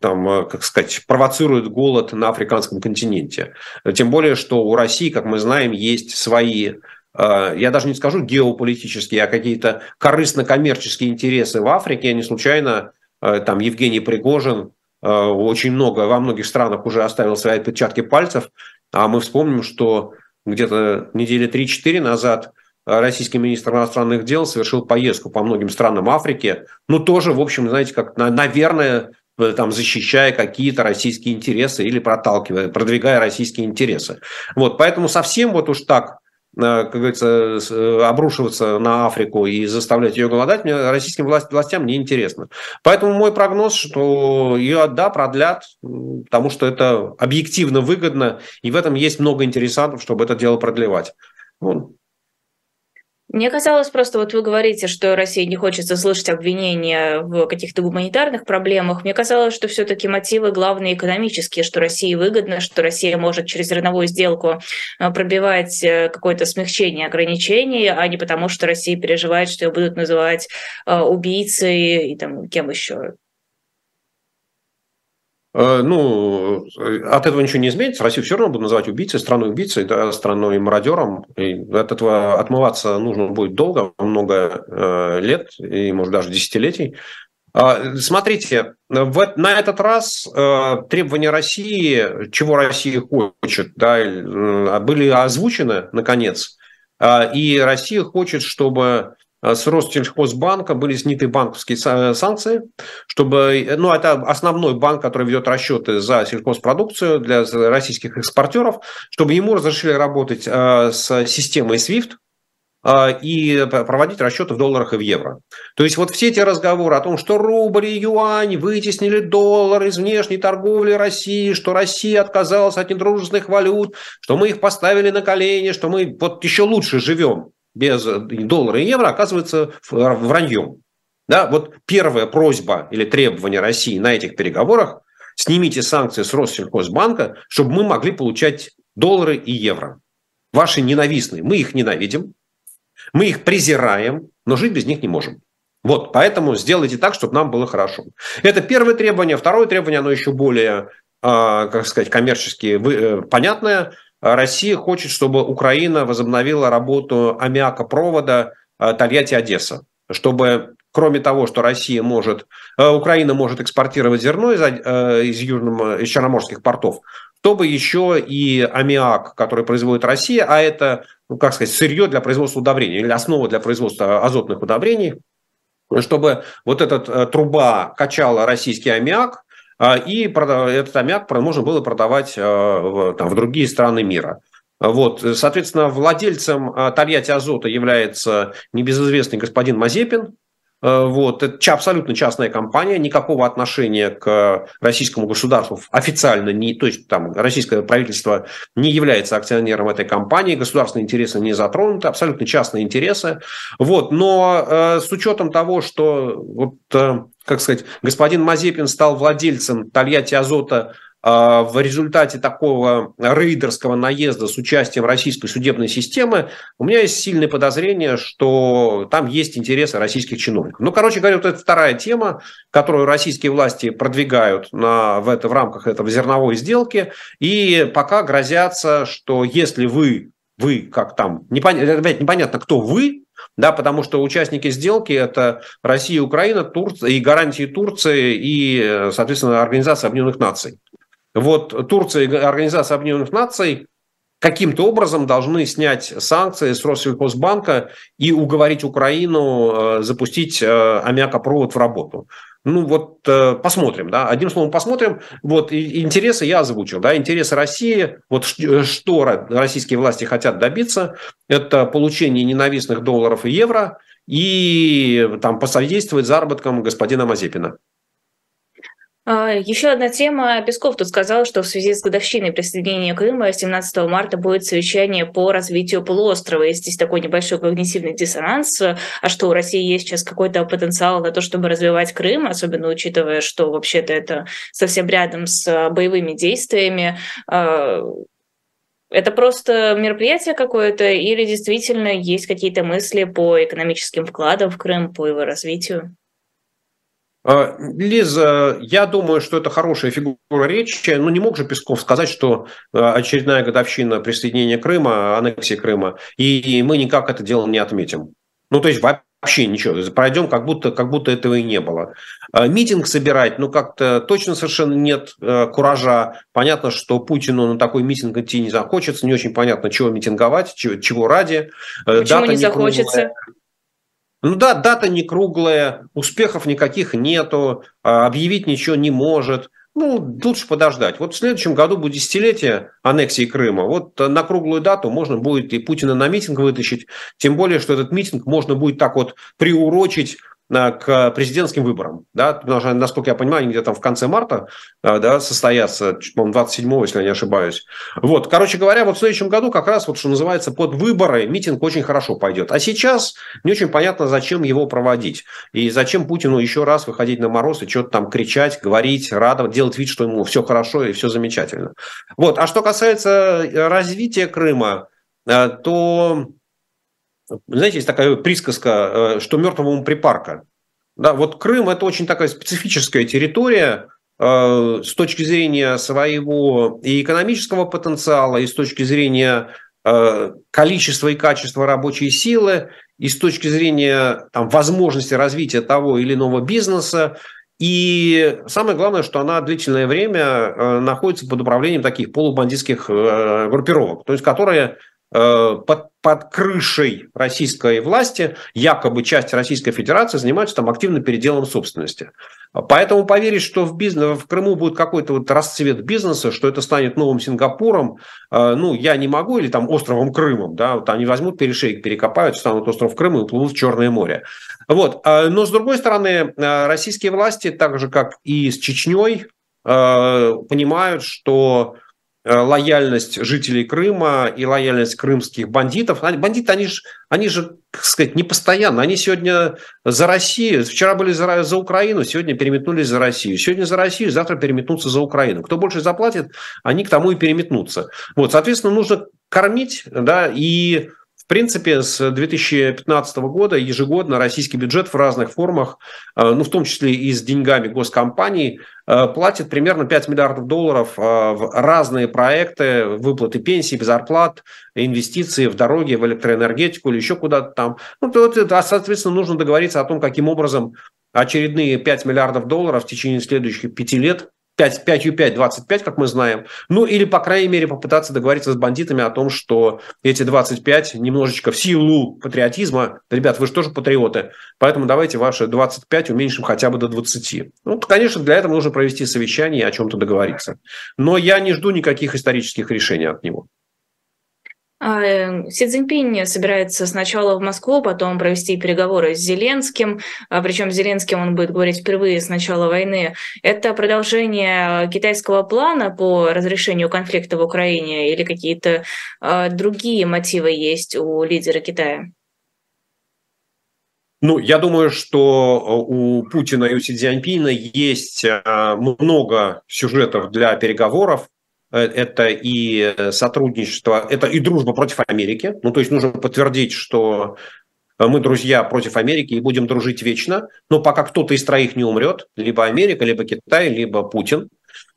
там, э, как сказать, провоцирует голод на африканском континенте. Тем более, что у России, как мы знаем, есть свои э, я даже не скажу геополитические, а какие-то корыстно-коммерческие интересы в Африке. Не случайно Э, там Евгений Пригожин очень много, во многих странах уже оставил свои отпечатки пальцев, а мы вспомним, что где-то недели 3-4 назад российский министр иностранных дел совершил поездку по многим странам Африки, ну тоже, в общем, знаете, как, наверное, э, там, защищая какие-то российские интересы или проталкивая, продвигая российские интересы. Вот, поэтому совсем вот уж так Э, как говорится, э, обрушиваться на Африку и заставлять ее голодать, мне, российским властям не интересно. Поэтому мой прогноз, что ее, да, продлят, потому что это объективно выгодно, и в этом есть много интересантов, чтобы это дело продлевать. Ну, Мне казалось просто, вот вы говорите, что Россия не хочет слышать обвинения в каких-то гуманитарных проблемах. Мне казалось, что все-таки мотивы главные экономические, что России выгодно, что Россия может через зерновую сделку э, пробивать э, какое-то смягчение ограничений, а не потому, что Россия переживает, что ее будут называть э, убийцей и там кем еще. Э, ну, от этого ничего не изменится. Россию все равно будут называть убийцей, страной убийцей, да, страной мародером. И от этого отмываться нужно будет долго, много э, лет и, может, даже десятилетий. А, смотрите, в, на этот раз э, требования России, чего Россия хочет, да, э, были озвучены, наконец. Э, и Россия хочет, чтобы Э, с Россельхозбанка были сняты банковские санкции, чтобы, ну, это основной банк, который ведет расчеты за сельхозпродукцию для российских экспортеров, чтобы ему разрешили работать э, с системой SWIFT, э, и проводить расчеты в долларах и в евро. То есть вот все эти разговоры о том, что рубль и юань вытеснили доллар из внешней торговли России, что Россия отказалась от недружественных валют, что мы их поставили на колени, что мы вот еще лучше живем без доллара и евро оказывается враньем. Да, вот первая просьба или требование России на этих переговорах – снимите санкции с Россельхозбанка, чтобы мы могли получать доллары и евро. Ваши ненавистные. Мы их ненавидим, мы их презираем, но жить без них не можем. Вот, поэтому сделайте так, чтобы нам было хорошо. Это первое требование. Второе требование, оно еще более, а, как сказать, коммерчески э, понятное. Россия хочет, чтобы Украина возобновила работу аммиакопровода э, Тольятти-Одесса, чтобы кроме того, что Россия может, э, Украина может экспортировать зерно из, э, из, южного, из черноморских портов, чтобы еще и аммиак, который производит Россия, а это, ну, как сказать, сырье для производства удобрений или основа для производства азотных удобрений, чтобы вот эта труба качала российский аммиак, а, и этот аммиак можно было продавать а, там, в другие страны мира. Вот, соответственно, владельцем а, Тольятти Азота является небезызвестный господин Мазепин, вот. Это абсолютно частная компания, никакого отношения к российскому государству официально, не, то есть там российское правительство не является акционером этой компании, государственные интересы не затронуты, абсолютно частные интересы. Вот. Но э, с учетом того, что вот, э, как сказать, господин Мазепин стал владельцем Тольятти Азота а, в результате такого рейдерского наезда с участием российской судебной системы, у меня есть сильное подозрение, что там есть интересы российских чиновников. Ну, короче говоря, вот это вторая тема, которую российские власти продвигают на, в, это, в рамках этого зерновой сделки, и пока грозятся, что если вы, вы как там, непонятно, опять непонятно, кто вы, да, потому что участники сделки это Россия, Украина, Турция и гарантии Турции и, соответственно, Организация Объединенных Наций. Вот Турция и Организация Объединенных Наций каким-то образом должны снять санкции с Россельхозбанка и уговорить Украину э, запустить э, аммиакопровод в работу. Ну вот э, посмотрим, да, одним словом посмотрим. Вот интересы я озвучил, да, интересы России, вот что российские власти хотят добиться, это получение ненавистных долларов и евро и там посодействовать заработкам господина Мазепина. А, Еще одна тема. Песков тут сказал, что в связи с годовщиной присоединения Крыма 17 марта будет совещание по развитию полуострова. Есть здесь такой небольшой когнитивный диссонанс. А что у России есть сейчас какой-то потенциал на то, чтобы развивать Крым, особенно учитывая, что вообще-то это совсем рядом с боевыми действиями. А, это просто мероприятие какое-то или действительно есть какие-то мысли по экономическим вкладам в Крым, по его развитию? А, Лиза, я думаю, что это хорошая фигура речи. Ну, не мог же Песков сказать, что а, очередная годовщина присоединения Крыма, аннексии Крыма, и мы никак это дело не отметим. Ну, то есть вообще ничего. Пройдем, как будто, как будто этого и не было. А, митинг собирать, ну, как-то точно совершенно нет куража. Понятно, что Путину на такой митинг идти не захочется. Не очень понятно, чего митинговать, чего, чего ради. Почему Дата не захочется? Круглая. Ну да, дата не круглая, успехов никаких нету, а объявить ничего не может. Ну, лучше подождать. Вот в следующем году будет десятилетие аннексии Крыма. Вот на круглую дату можно будет и Путина на митинг вытащить. Тем более, что этот митинг можно будет так вот приурочить к президентским выборам. Да? Потому что, насколько я понимаю, они где-то там в конце марта да, состоятся, по-моему, 27 если я не ошибаюсь. Вот, короче говоря, вот в следующем году как раз, вот, что называется, под выборы митинг очень хорошо пойдет. А сейчас не очень понятно, зачем его проводить. И зачем Путину еще раз выходить на мороз и что-то там кричать, говорить, радовать, делать вид, что ему все хорошо и все замечательно. Вот. А что касается развития Крыма, то знаете, есть такая присказка, э, что мертвому припарка. Да, вот Крым – это очень такая специфическая территория э, с точки зрения своего и экономического потенциала, и с точки зрения э, количества и качества рабочей силы, и с точки зрения там, возможности развития того или иного бизнеса. И самое главное, что она длительное время находится под управлением таких полубандитских группировок, то есть которые Э, под, под крышей российской власти якобы часть Российской Федерации занимаются там активным переделом собственности. Поэтому поверить, что в, бизнес, в Крыму будет какой-то вот расцвет бизнеса, что это станет новым Сингапуром, э, ну, я не могу, или там островом Крымом, да, вот они возьмут перешейк, перекопают, станут остров Крым и уплывут в Черное море. Вот. Э, но, с другой стороны, российские власти, так же, как и с Чечней, понимают, что Э, лояльность жителей Крыма и лояльность крымских бандитов. Бандиты, они же, они же, как сказать, не постоянно. Они сегодня за Россию, вчера были за, за Украину, сегодня переметнулись за Россию. Сегодня за Россию, завтра переметнутся за Украину. Кто больше заплатит, они к тому и переметнутся. Вот, соответственно, нужно кормить, да, и принципе, с 2015 года ежегодно российский бюджет в разных формах, э, ну, в том числе и с деньгами госкомпаний, э, платит примерно 5 миллиардов долларов э, в разные проекты, выплаты пенсий, зарплат, инвестиции в дороги, в электроэнергетику или еще куда-то там. Ну, то, соответственно, нужно договориться о том, каким образом очередные 5 миллиардов долларов в течение следующих пяти лет 5, 5 U5, 25, как мы знаем. Ну, или, по крайней мере, попытаться договориться с бандитами о том, что эти 25 немножечко в силу патриотизма, ребят, вы же тоже патриоты, поэтому давайте ваши 25 уменьшим хотя бы до 20. Ну, конечно, для этого нужно провести совещание и о чем-то договориться. Но я не жду никаких исторических решений от него. А, э, Си Цзиньпинь собирается сначала в Москву, потом провести переговоры с Зеленским, а, причем с Зеленским он будет говорить впервые с начала войны. Это продолжение китайского плана по разрешению конфликта в Украине или какие-то а, другие мотивы есть у лидера Китая? Ну, я думаю, что у Путина и у Си Цзиньпина есть много сюжетов для переговоров. Э, это и э, сотрудничество, это и дружба против Америки. Ну, то есть нужно подтвердить, что э, мы друзья против Америки и будем дружить вечно, но пока кто-то из троих не умрет, либо Америка, либо Китай, либо Путин.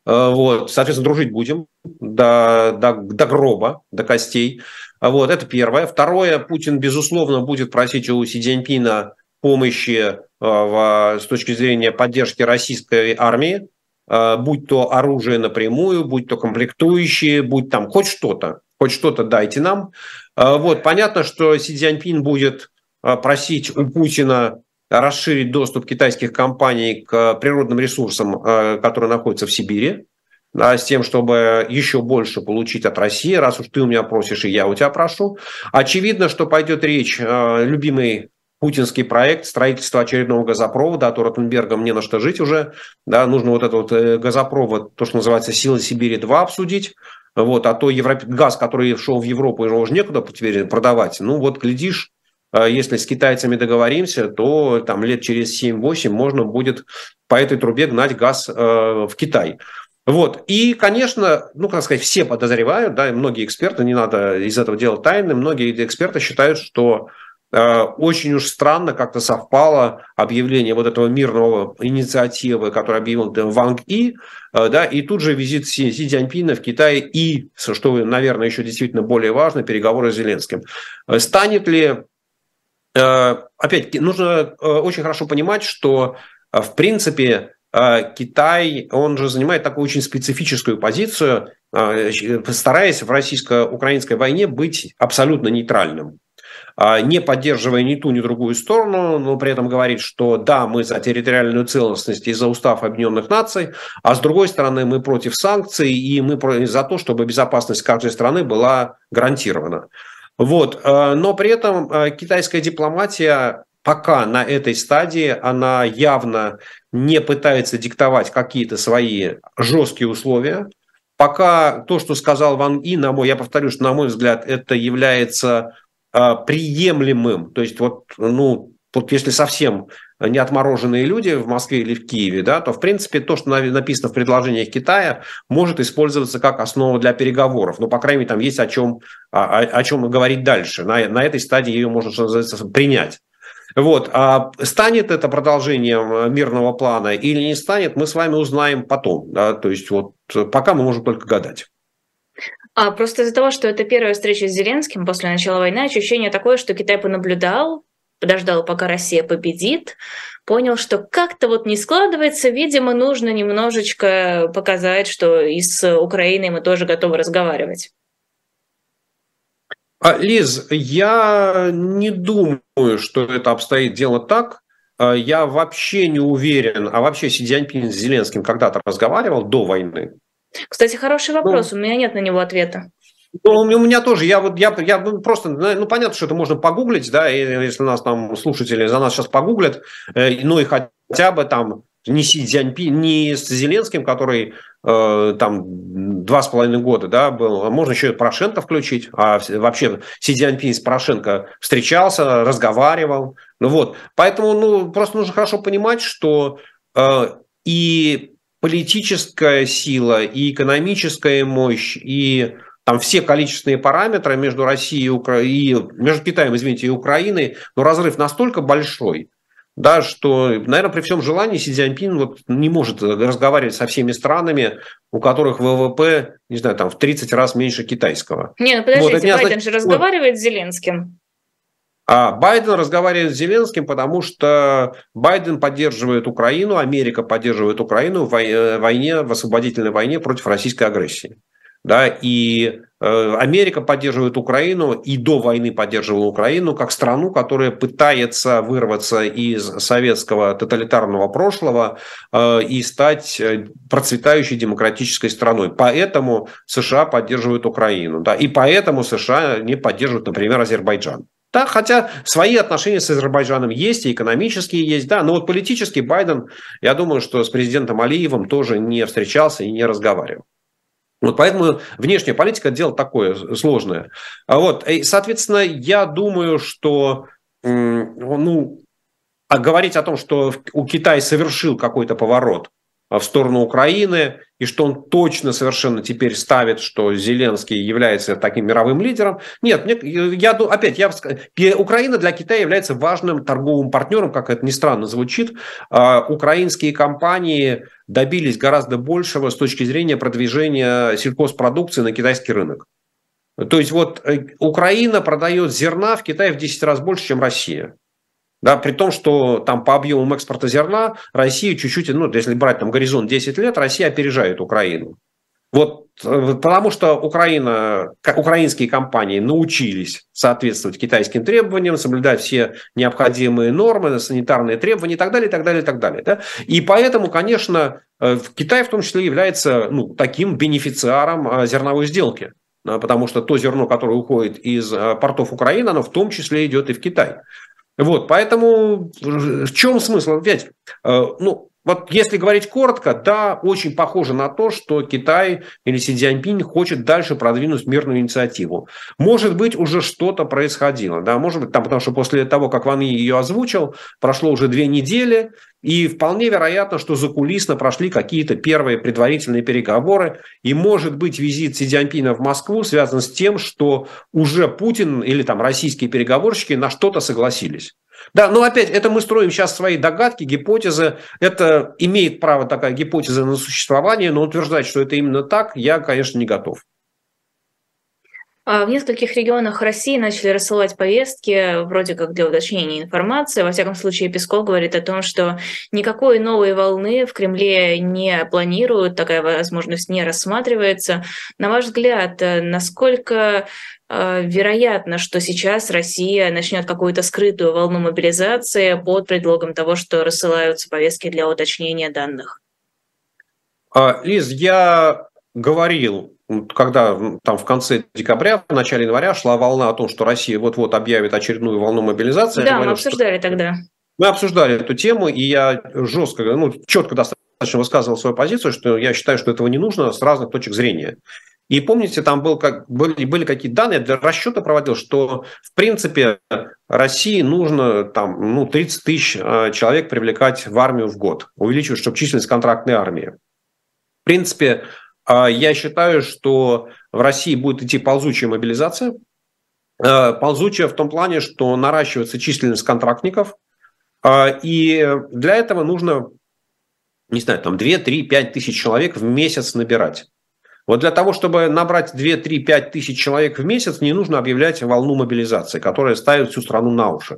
Вот, соответственно, дружить будем до, до, до гроба, до костей. Вот, это первое. Второе, Путин, безусловно, будет просить у Си Цзиньпина помощи в, с точки зрения поддержки российской армии. А, будь то оружие напрямую, будь то комплектующие, будь там хоть что-то, хоть что-то дайте нам. А, вот, понятно, что Си Цзяньпин будет а, просить у Путина расширить доступ китайских компаний к природным ресурсам, которые находятся в Сибири, да, с тем, чтобы еще больше получить от России, раз уж ты у меня просишь, и я у тебя прошу. Очевидно, что пойдет речь, любимый путинский проект строительства очередного газопровода, а то Ротенбергам не на что жить уже. Да, нужно вот этот вот э, газопровод, то, что называется «Сила Сибири-2» обсудить. Вот, а то Европ... газ, который шел в Европу, его уже некуда теперь продавать. Ну вот, глядишь, э, если с китайцами договоримся, то там лет через 7-8 можно будет по этой трубе гнать газ э, в Китай. Вот. И, конечно, ну, как сказать, все подозревают, да, и многие эксперты, не надо из этого делать тайны, многие эксперты считают, что очень уж странно как-то совпало объявление вот этого мирного инициативы, который объявил Ванг И, э, да, и тут же визит Си, Си Цзяньпина в Китай и, что, наверное, еще действительно более важно, переговоры с Зеленским. Э, станет ли опять нужно очень хорошо понимать, что в принципе Китай, он же занимает такую очень специфическую позицию, стараясь в российско-украинской войне быть абсолютно нейтральным. А, не поддерживая ни ту, ни другую сторону, но при этом говорит, что да, мы за территориальную целостность и за устав Объединенных Наций, а с другой стороны мы против санкций и мы за то, чтобы безопасность каждой страны была гарантирована. Вот. А, но при этом а, китайская дипломатия пока на этой стадии она явно не пытается диктовать какие-то свои жесткие условия. Пока то, что сказал Ван И, на мой, я повторю, что на мой взгляд это является э, приемлемым. То есть вот, ну, вот если совсем не отмороженные люди в Москве или в Киеве, да, то, в принципе, то, что написано в предложениях Китая, может использоваться как основа для переговоров. Ну, по крайней мере, там есть о чем, о, о чем говорить дальше. На, на этой стадии ее можно, что называется, принять. Вот. А станет это продолжением мирного плана или не станет, мы с вами узнаем потом. Да? То есть вот пока мы можем только гадать. А просто из-за того, что это первая встреча с Зеленским после начала войны, ощущение такое, что Китай понаблюдал, подождал, пока Россия победит, понял, что как-то вот не складывается, видимо, нужно немножечко показать, что и с Украиной мы тоже готовы разговаривать. А, Лиз, я не думаю, что это обстоит дело так. А, я вообще не уверен, а вообще Си Цзиньпин с Зеленским когда-то разговаривал до войны? Кстати, хороший вопрос, ну, у меня нет на него ответа. Ну, у меня тоже, я вот, я, я ну, просто, ну, понятно, что это можно погуглить, да, и если нас там слушатели за нас сейчас погуглят, э, ну, и хотя бы там не Си Цзяньпин, не с Зеленским, который э, там два с половиной года, да, был, а можно еще и Порошенко включить, а вообще Си Цзяньпин с Порошенко встречался, разговаривал, ну вот, поэтому, ну, просто нужно хорошо понимать, что э, и политическая сила, и экономическая мощь, и там все количественные параметры между Россией и, Укра... и между Китаем, извините, и Украиной, но разрыв настолько большой, да, что, наверное, при всем желании Си Цзиньпин вот не может разговаривать со всеми странами, у которых ВВП, не знаю, там в 30 раз меньше китайского. Не, ну подождите, вот, Байден означает... же разговаривает вот. с Зеленским. А Байден разговаривает с Зеленским, потому что Байден поддерживает Украину, Америка поддерживает Украину в э, войне, в освободительной войне против российской агрессии да, и э, Америка поддерживает Украину и до войны поддерживала Украину как страну, которая пытается вырваться из советского тоталитарного прошлого э, и стать процветающей демократической страной. Поэтому США поддерживают Украину, да, и поэтому США не поддерживают, например, Азербайджан. Да, хотя свои отношения с Азербайджаном есть, и экономические есть, да, но вот политически Байден, я думаю, что с президентом Алиевым тоже не встречался и не разговаривал. Вот поэтому внешняя политика – дело такое сложное. А вот, и, соответственно, я думаю, что ну, а говорить о том, что у Китая совершил какой-то поворот в сторону Украины, и что он точно совершенно теперь ставит, что Зеленский является таким мировым лидером. Нет, мне, я, опять, я, Украина для Китая является важным торговым партнером, как это ни странно звучит. А, украинские компании добились гораздо большего с точки зрения продвижения сельхозпродукции на китайский рынок. То есть вот э, Украина продает зерна в Китае в 10 раз больше, чем Россия. Да, при том, что там по объемам экспорта зерна Россия чуть-чуть, ну, если брать там горизонт 10 лет, Россия опережает Украину. Вот э, потому что Украина, украинские компании научились соответствовать китайским требованиям, соблюдать все необходимые нормы, санитарные требования и так далее, и так далее, и так далее. Да? И поэтому, конечно, э, Китай в том числе является ну, таким бенефициаром э, зерновой сделки. Потому что то зерно, которое уходит из портов Украины, оно в том числе идет и в Китай. Вот, поэтому в чем смысл? Опять, э, ну, вот если говорить коротко, да, очень похоже на то, что Китай или Си Цзяньпинь хочет дальше продвинуть мирную инициативу. Может быть, уже что-то происходило, да, может быть, там, потому что после того, как Ван ее озвучил, прошло уже две недели, и вполне вероятно, что закулисно прошли какие-то первые предварительные переговоры, и, может быть, визит Си Цзяньпина в Москву связан с тем, что уже Путин или там российские переговорщики на что-то согласились. Да, но опять, это мы строим сейчас свои догадки, гипотезы. Это имеет право такая гипотеза на существование, но утверждать, что это именно так, я, конечно, не готов. А в нескольких регионах России начали рассылать повестки, вроде как для уточнения информации. Во всяком случае, Песков говорит о том, что никакой новой волны в Кремле не планируют, такая возможность не рассматривается. На ваш взгляд, насколько э, вероятно, что сейчас Россия начнет какую-то скрытую волну мобилизации под предлогом того, что рассылаются повестки для уточнения данных? А, Лиз, я говорил когда там в конце декабря, в начале января шла волна о том, что Россия вот-вот объявит очередную волну мобилизации. Да, говорил, мы обсуждали что... тогда. Мы обсуждали эту тему, и я жестко, ну, четко достаточно высказывал свою позицию, что я считаю, что этого не нужно с разных точек зрения. И помните, там был как, были, были какие-то данные, я для расчета проводил, что в принципе России нужно там, ну, 30 тысяч э, человек привлекать в армию в год, увеличивать, чтобы численность контрактной армии. В принципе, я считаю, что в России будет идти ползучая мобилизация. Э, ползучая в том плане, что наращивается численность контрактников, и для этого нужно, не знаю, там 2, 3, 5 тысяч человек в месяц набирать. Вот для того, чтобы набрать 2, 3, 5 тысяч человек в месяц, не нужно объявлять волну мобилизации, которая ставит всю страну на уши.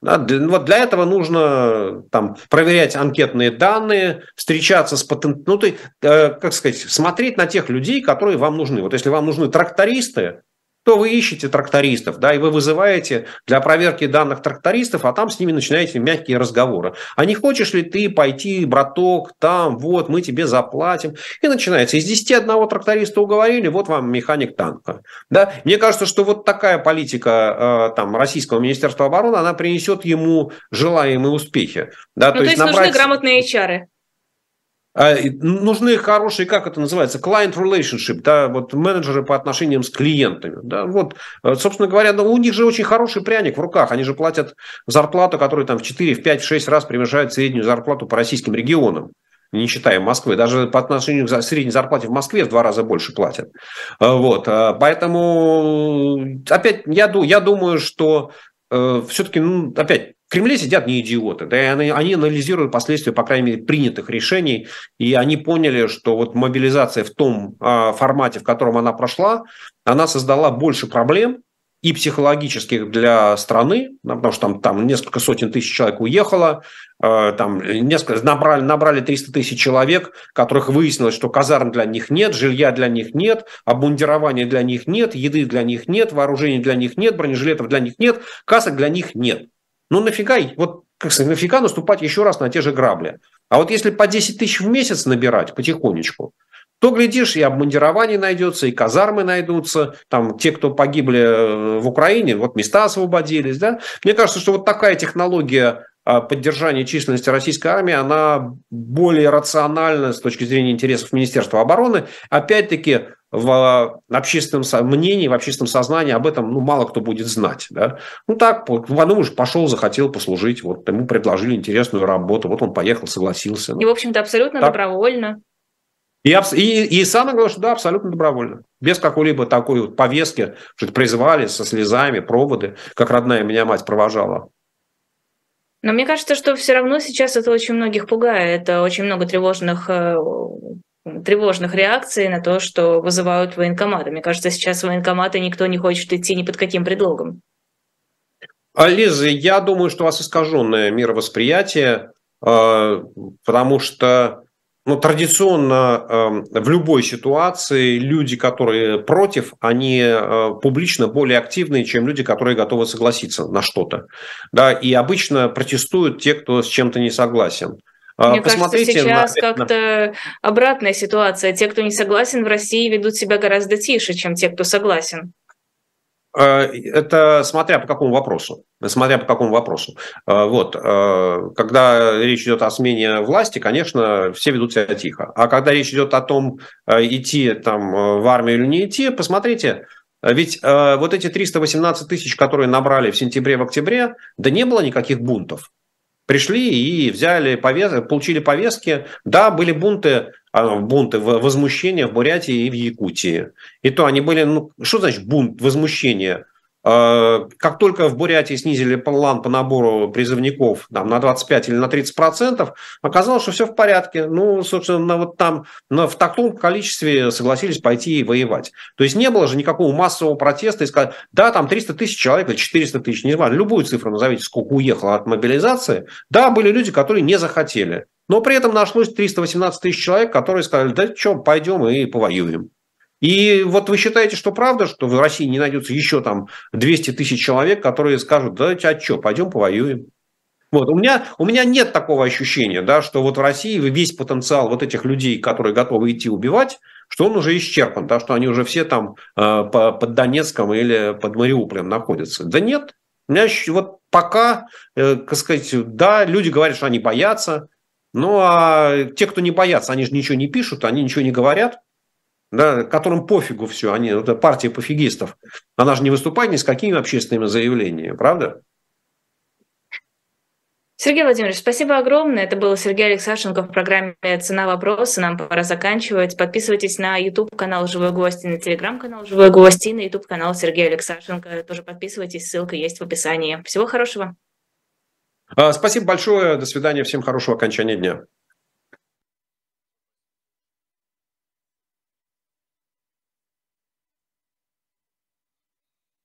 Да, для, вот для этого нужно там, проверять анкетные данные, встречаться с потенциальными, ну, ты, э, как сказать, смотреть на тех людей, которые вам нужны. Вот если вам нужны трактористы, то вы ищете трактористов, да, и вы вызываете для проверки данных трактористов, а там с ними начинаете мягкие разговоры. А не хочешь ли ты пойти, браток, там, вот, мы тебе заплатим. И начинается. Из 10 одного тракториста уговорили, вот вам механик танка. Да? Мне кажется, что вот такая политика э, там, российского Министерства обороны, она принесет ему желаемые успехи. Да? Ну, то, то есть, есть набрать... нужны грамотные HR. А, нужны хорошие, как это называется, client relationship, да, вот менеджеры по отношениям с клиентами. Да, вот, э, собственно говоря, ну, у них же очень хороший пряник в руках. Они же платят зарплату, которая там в 4, в 5, в 6 раз превышает среднюю зарплату по российским регионам не считая Москвы. Даже по отношению к средней зарплате в Москве в два раза больше платят. Э, вот. Э, поэтому, опять, я, я думаю, что все-таки, ну, опять, в Кремле сидят не идиоты, да, и они, они анализируют последствия, по крайней мере, принятых решений, и они поняли, что вот мобилизация в том э, формате, в котором она прошла, она создала больше проблем, и психологических для страны, потому что там, там несколько сотен тысяч человек уехало, э, там несколько, набрали, набрали 300 тысяч человек, которых выяснилось, что казарм для них нет, жилья для них нет, обмундирования для них нет, еды для них нет, вооружений для них нет, бронежилетов для них нет, касок для них нет. Ну нафига, вот как сказать, нафига наступать еще раз на те же грабли? А вот если по 10 тысяч в месяц набирать потихонечку, то, глядишь, и обмундирование найдется, и казармы найдутся, там те, кто погибли э, в Украине, вот места освободились, да. Мне кажется, что вот такая технология а, поддержания численности российской армии, она более рациональна с точки зрения интересов Министерства обороны. Опять-таки, в общественном мнении, в общественном сознании об этом ну, мало кто будет знать. Да? Ну так, Вануш ну, пошел, захотел послужить, вот ему предложили интересную работу, вот он поехал, согласился. И, в общем-то, абсолютно так. добровольно. И, и, и самое главное, что да, абсолютно добровольно. Без какой-либо такой вот повестки, что это призвали со слезами, проводы, как родная меня мать провожала. Но мне кажется, что все равно сейчас это очень многих пугает. Это очень много тревожных э, тревожных реакций на то, что вызывают военкоматы. Мне кажется, сейчас военкоматы никто не хочет идти ни под каким предлогом. Лиза, я думаю, что у вас искаженное мировосприятие, э, потому что ну, традиционно эм, в любой ситуации люди, которые против, они э, публично более активные, чем люди, которые готовы согласиться на что-то. Да, и обычно протестуют те, кто с чем-то не согласен. А, Мне Посмотрите кажется, сейчас на... как-то обратная ситуация. Те, кто не согласен в России, ведут себя гораздо тише, чем те, кто согласен. А, это смотря по какому вопросу. Смотря по какому вопросу. А, вот. Когда речь идет о смене власти, конечно, все ведут себя тихо. А когда речь идет о том, идти там в армию или не идти, посмотрите, ведь вот эти 318 тысяч, которые набрали в сентябре, в октябре, да не было никаких бунтов пришли и взяли повес... получили повестки. Да, были бунты, а, бунты, возмущения в Бурятии и в Якутии. И то они были, ну, что значит бунт, возмущение? Э, как только в Бурятии снизили план по набору призывников там, на 25 или на 30 процентов, оказалось, что все в порядке. Ну, собственно, вот там в таком количестве согласились пойти и воевать. То есть не было же никакого массового протеста и сказать, да, там 300 тысяч человек или 400 тысяч, не знаю, любую цифру назовите, сколько уехало от мобилизации. Да, были люди, которые не захотели. Но при этом нашлось 318 тысяч человек, которые сказали, да что, пойдем и повоюем. И вот вы считаете, что правда, что в России не найдется еще там 200 тысяч человек, которые скажут, да, а что, пойдем повоюем. Вот. У, меня, у меня нет такого ощущения, да, что вот в России весь потенциал вот этих людей, которые готовы идти убивать, что он уже исчерпан, да, что они уже все там э, под Донецком или под Мариуполем находятся. Да нет, у меня вот пока, э, как сказать, да, люди говорят, что они боятся, ну а те, кто не боятся, они же ничего не пишут, они ничего не говорят, да, которым пофигу все, они, это партия пофигистов, она же не выступает ни с какими общественными заявлениями, правда? Сергей Владимирович, спасибо огромное. Это был Сергей Алексашенко в программе «Цена вопроса». Нам пора заканчивать. Подписывайтесь на YouTube-канал «Живой гость» и на Telegram-канал «Живой гость» и на YouTube-канал Сергея Алексашенко. Тоже подписывайтесь, ссылка есть в описании. Всего хорошего. А, спасибо большое. До свидания. Всем хорошего окончания дня.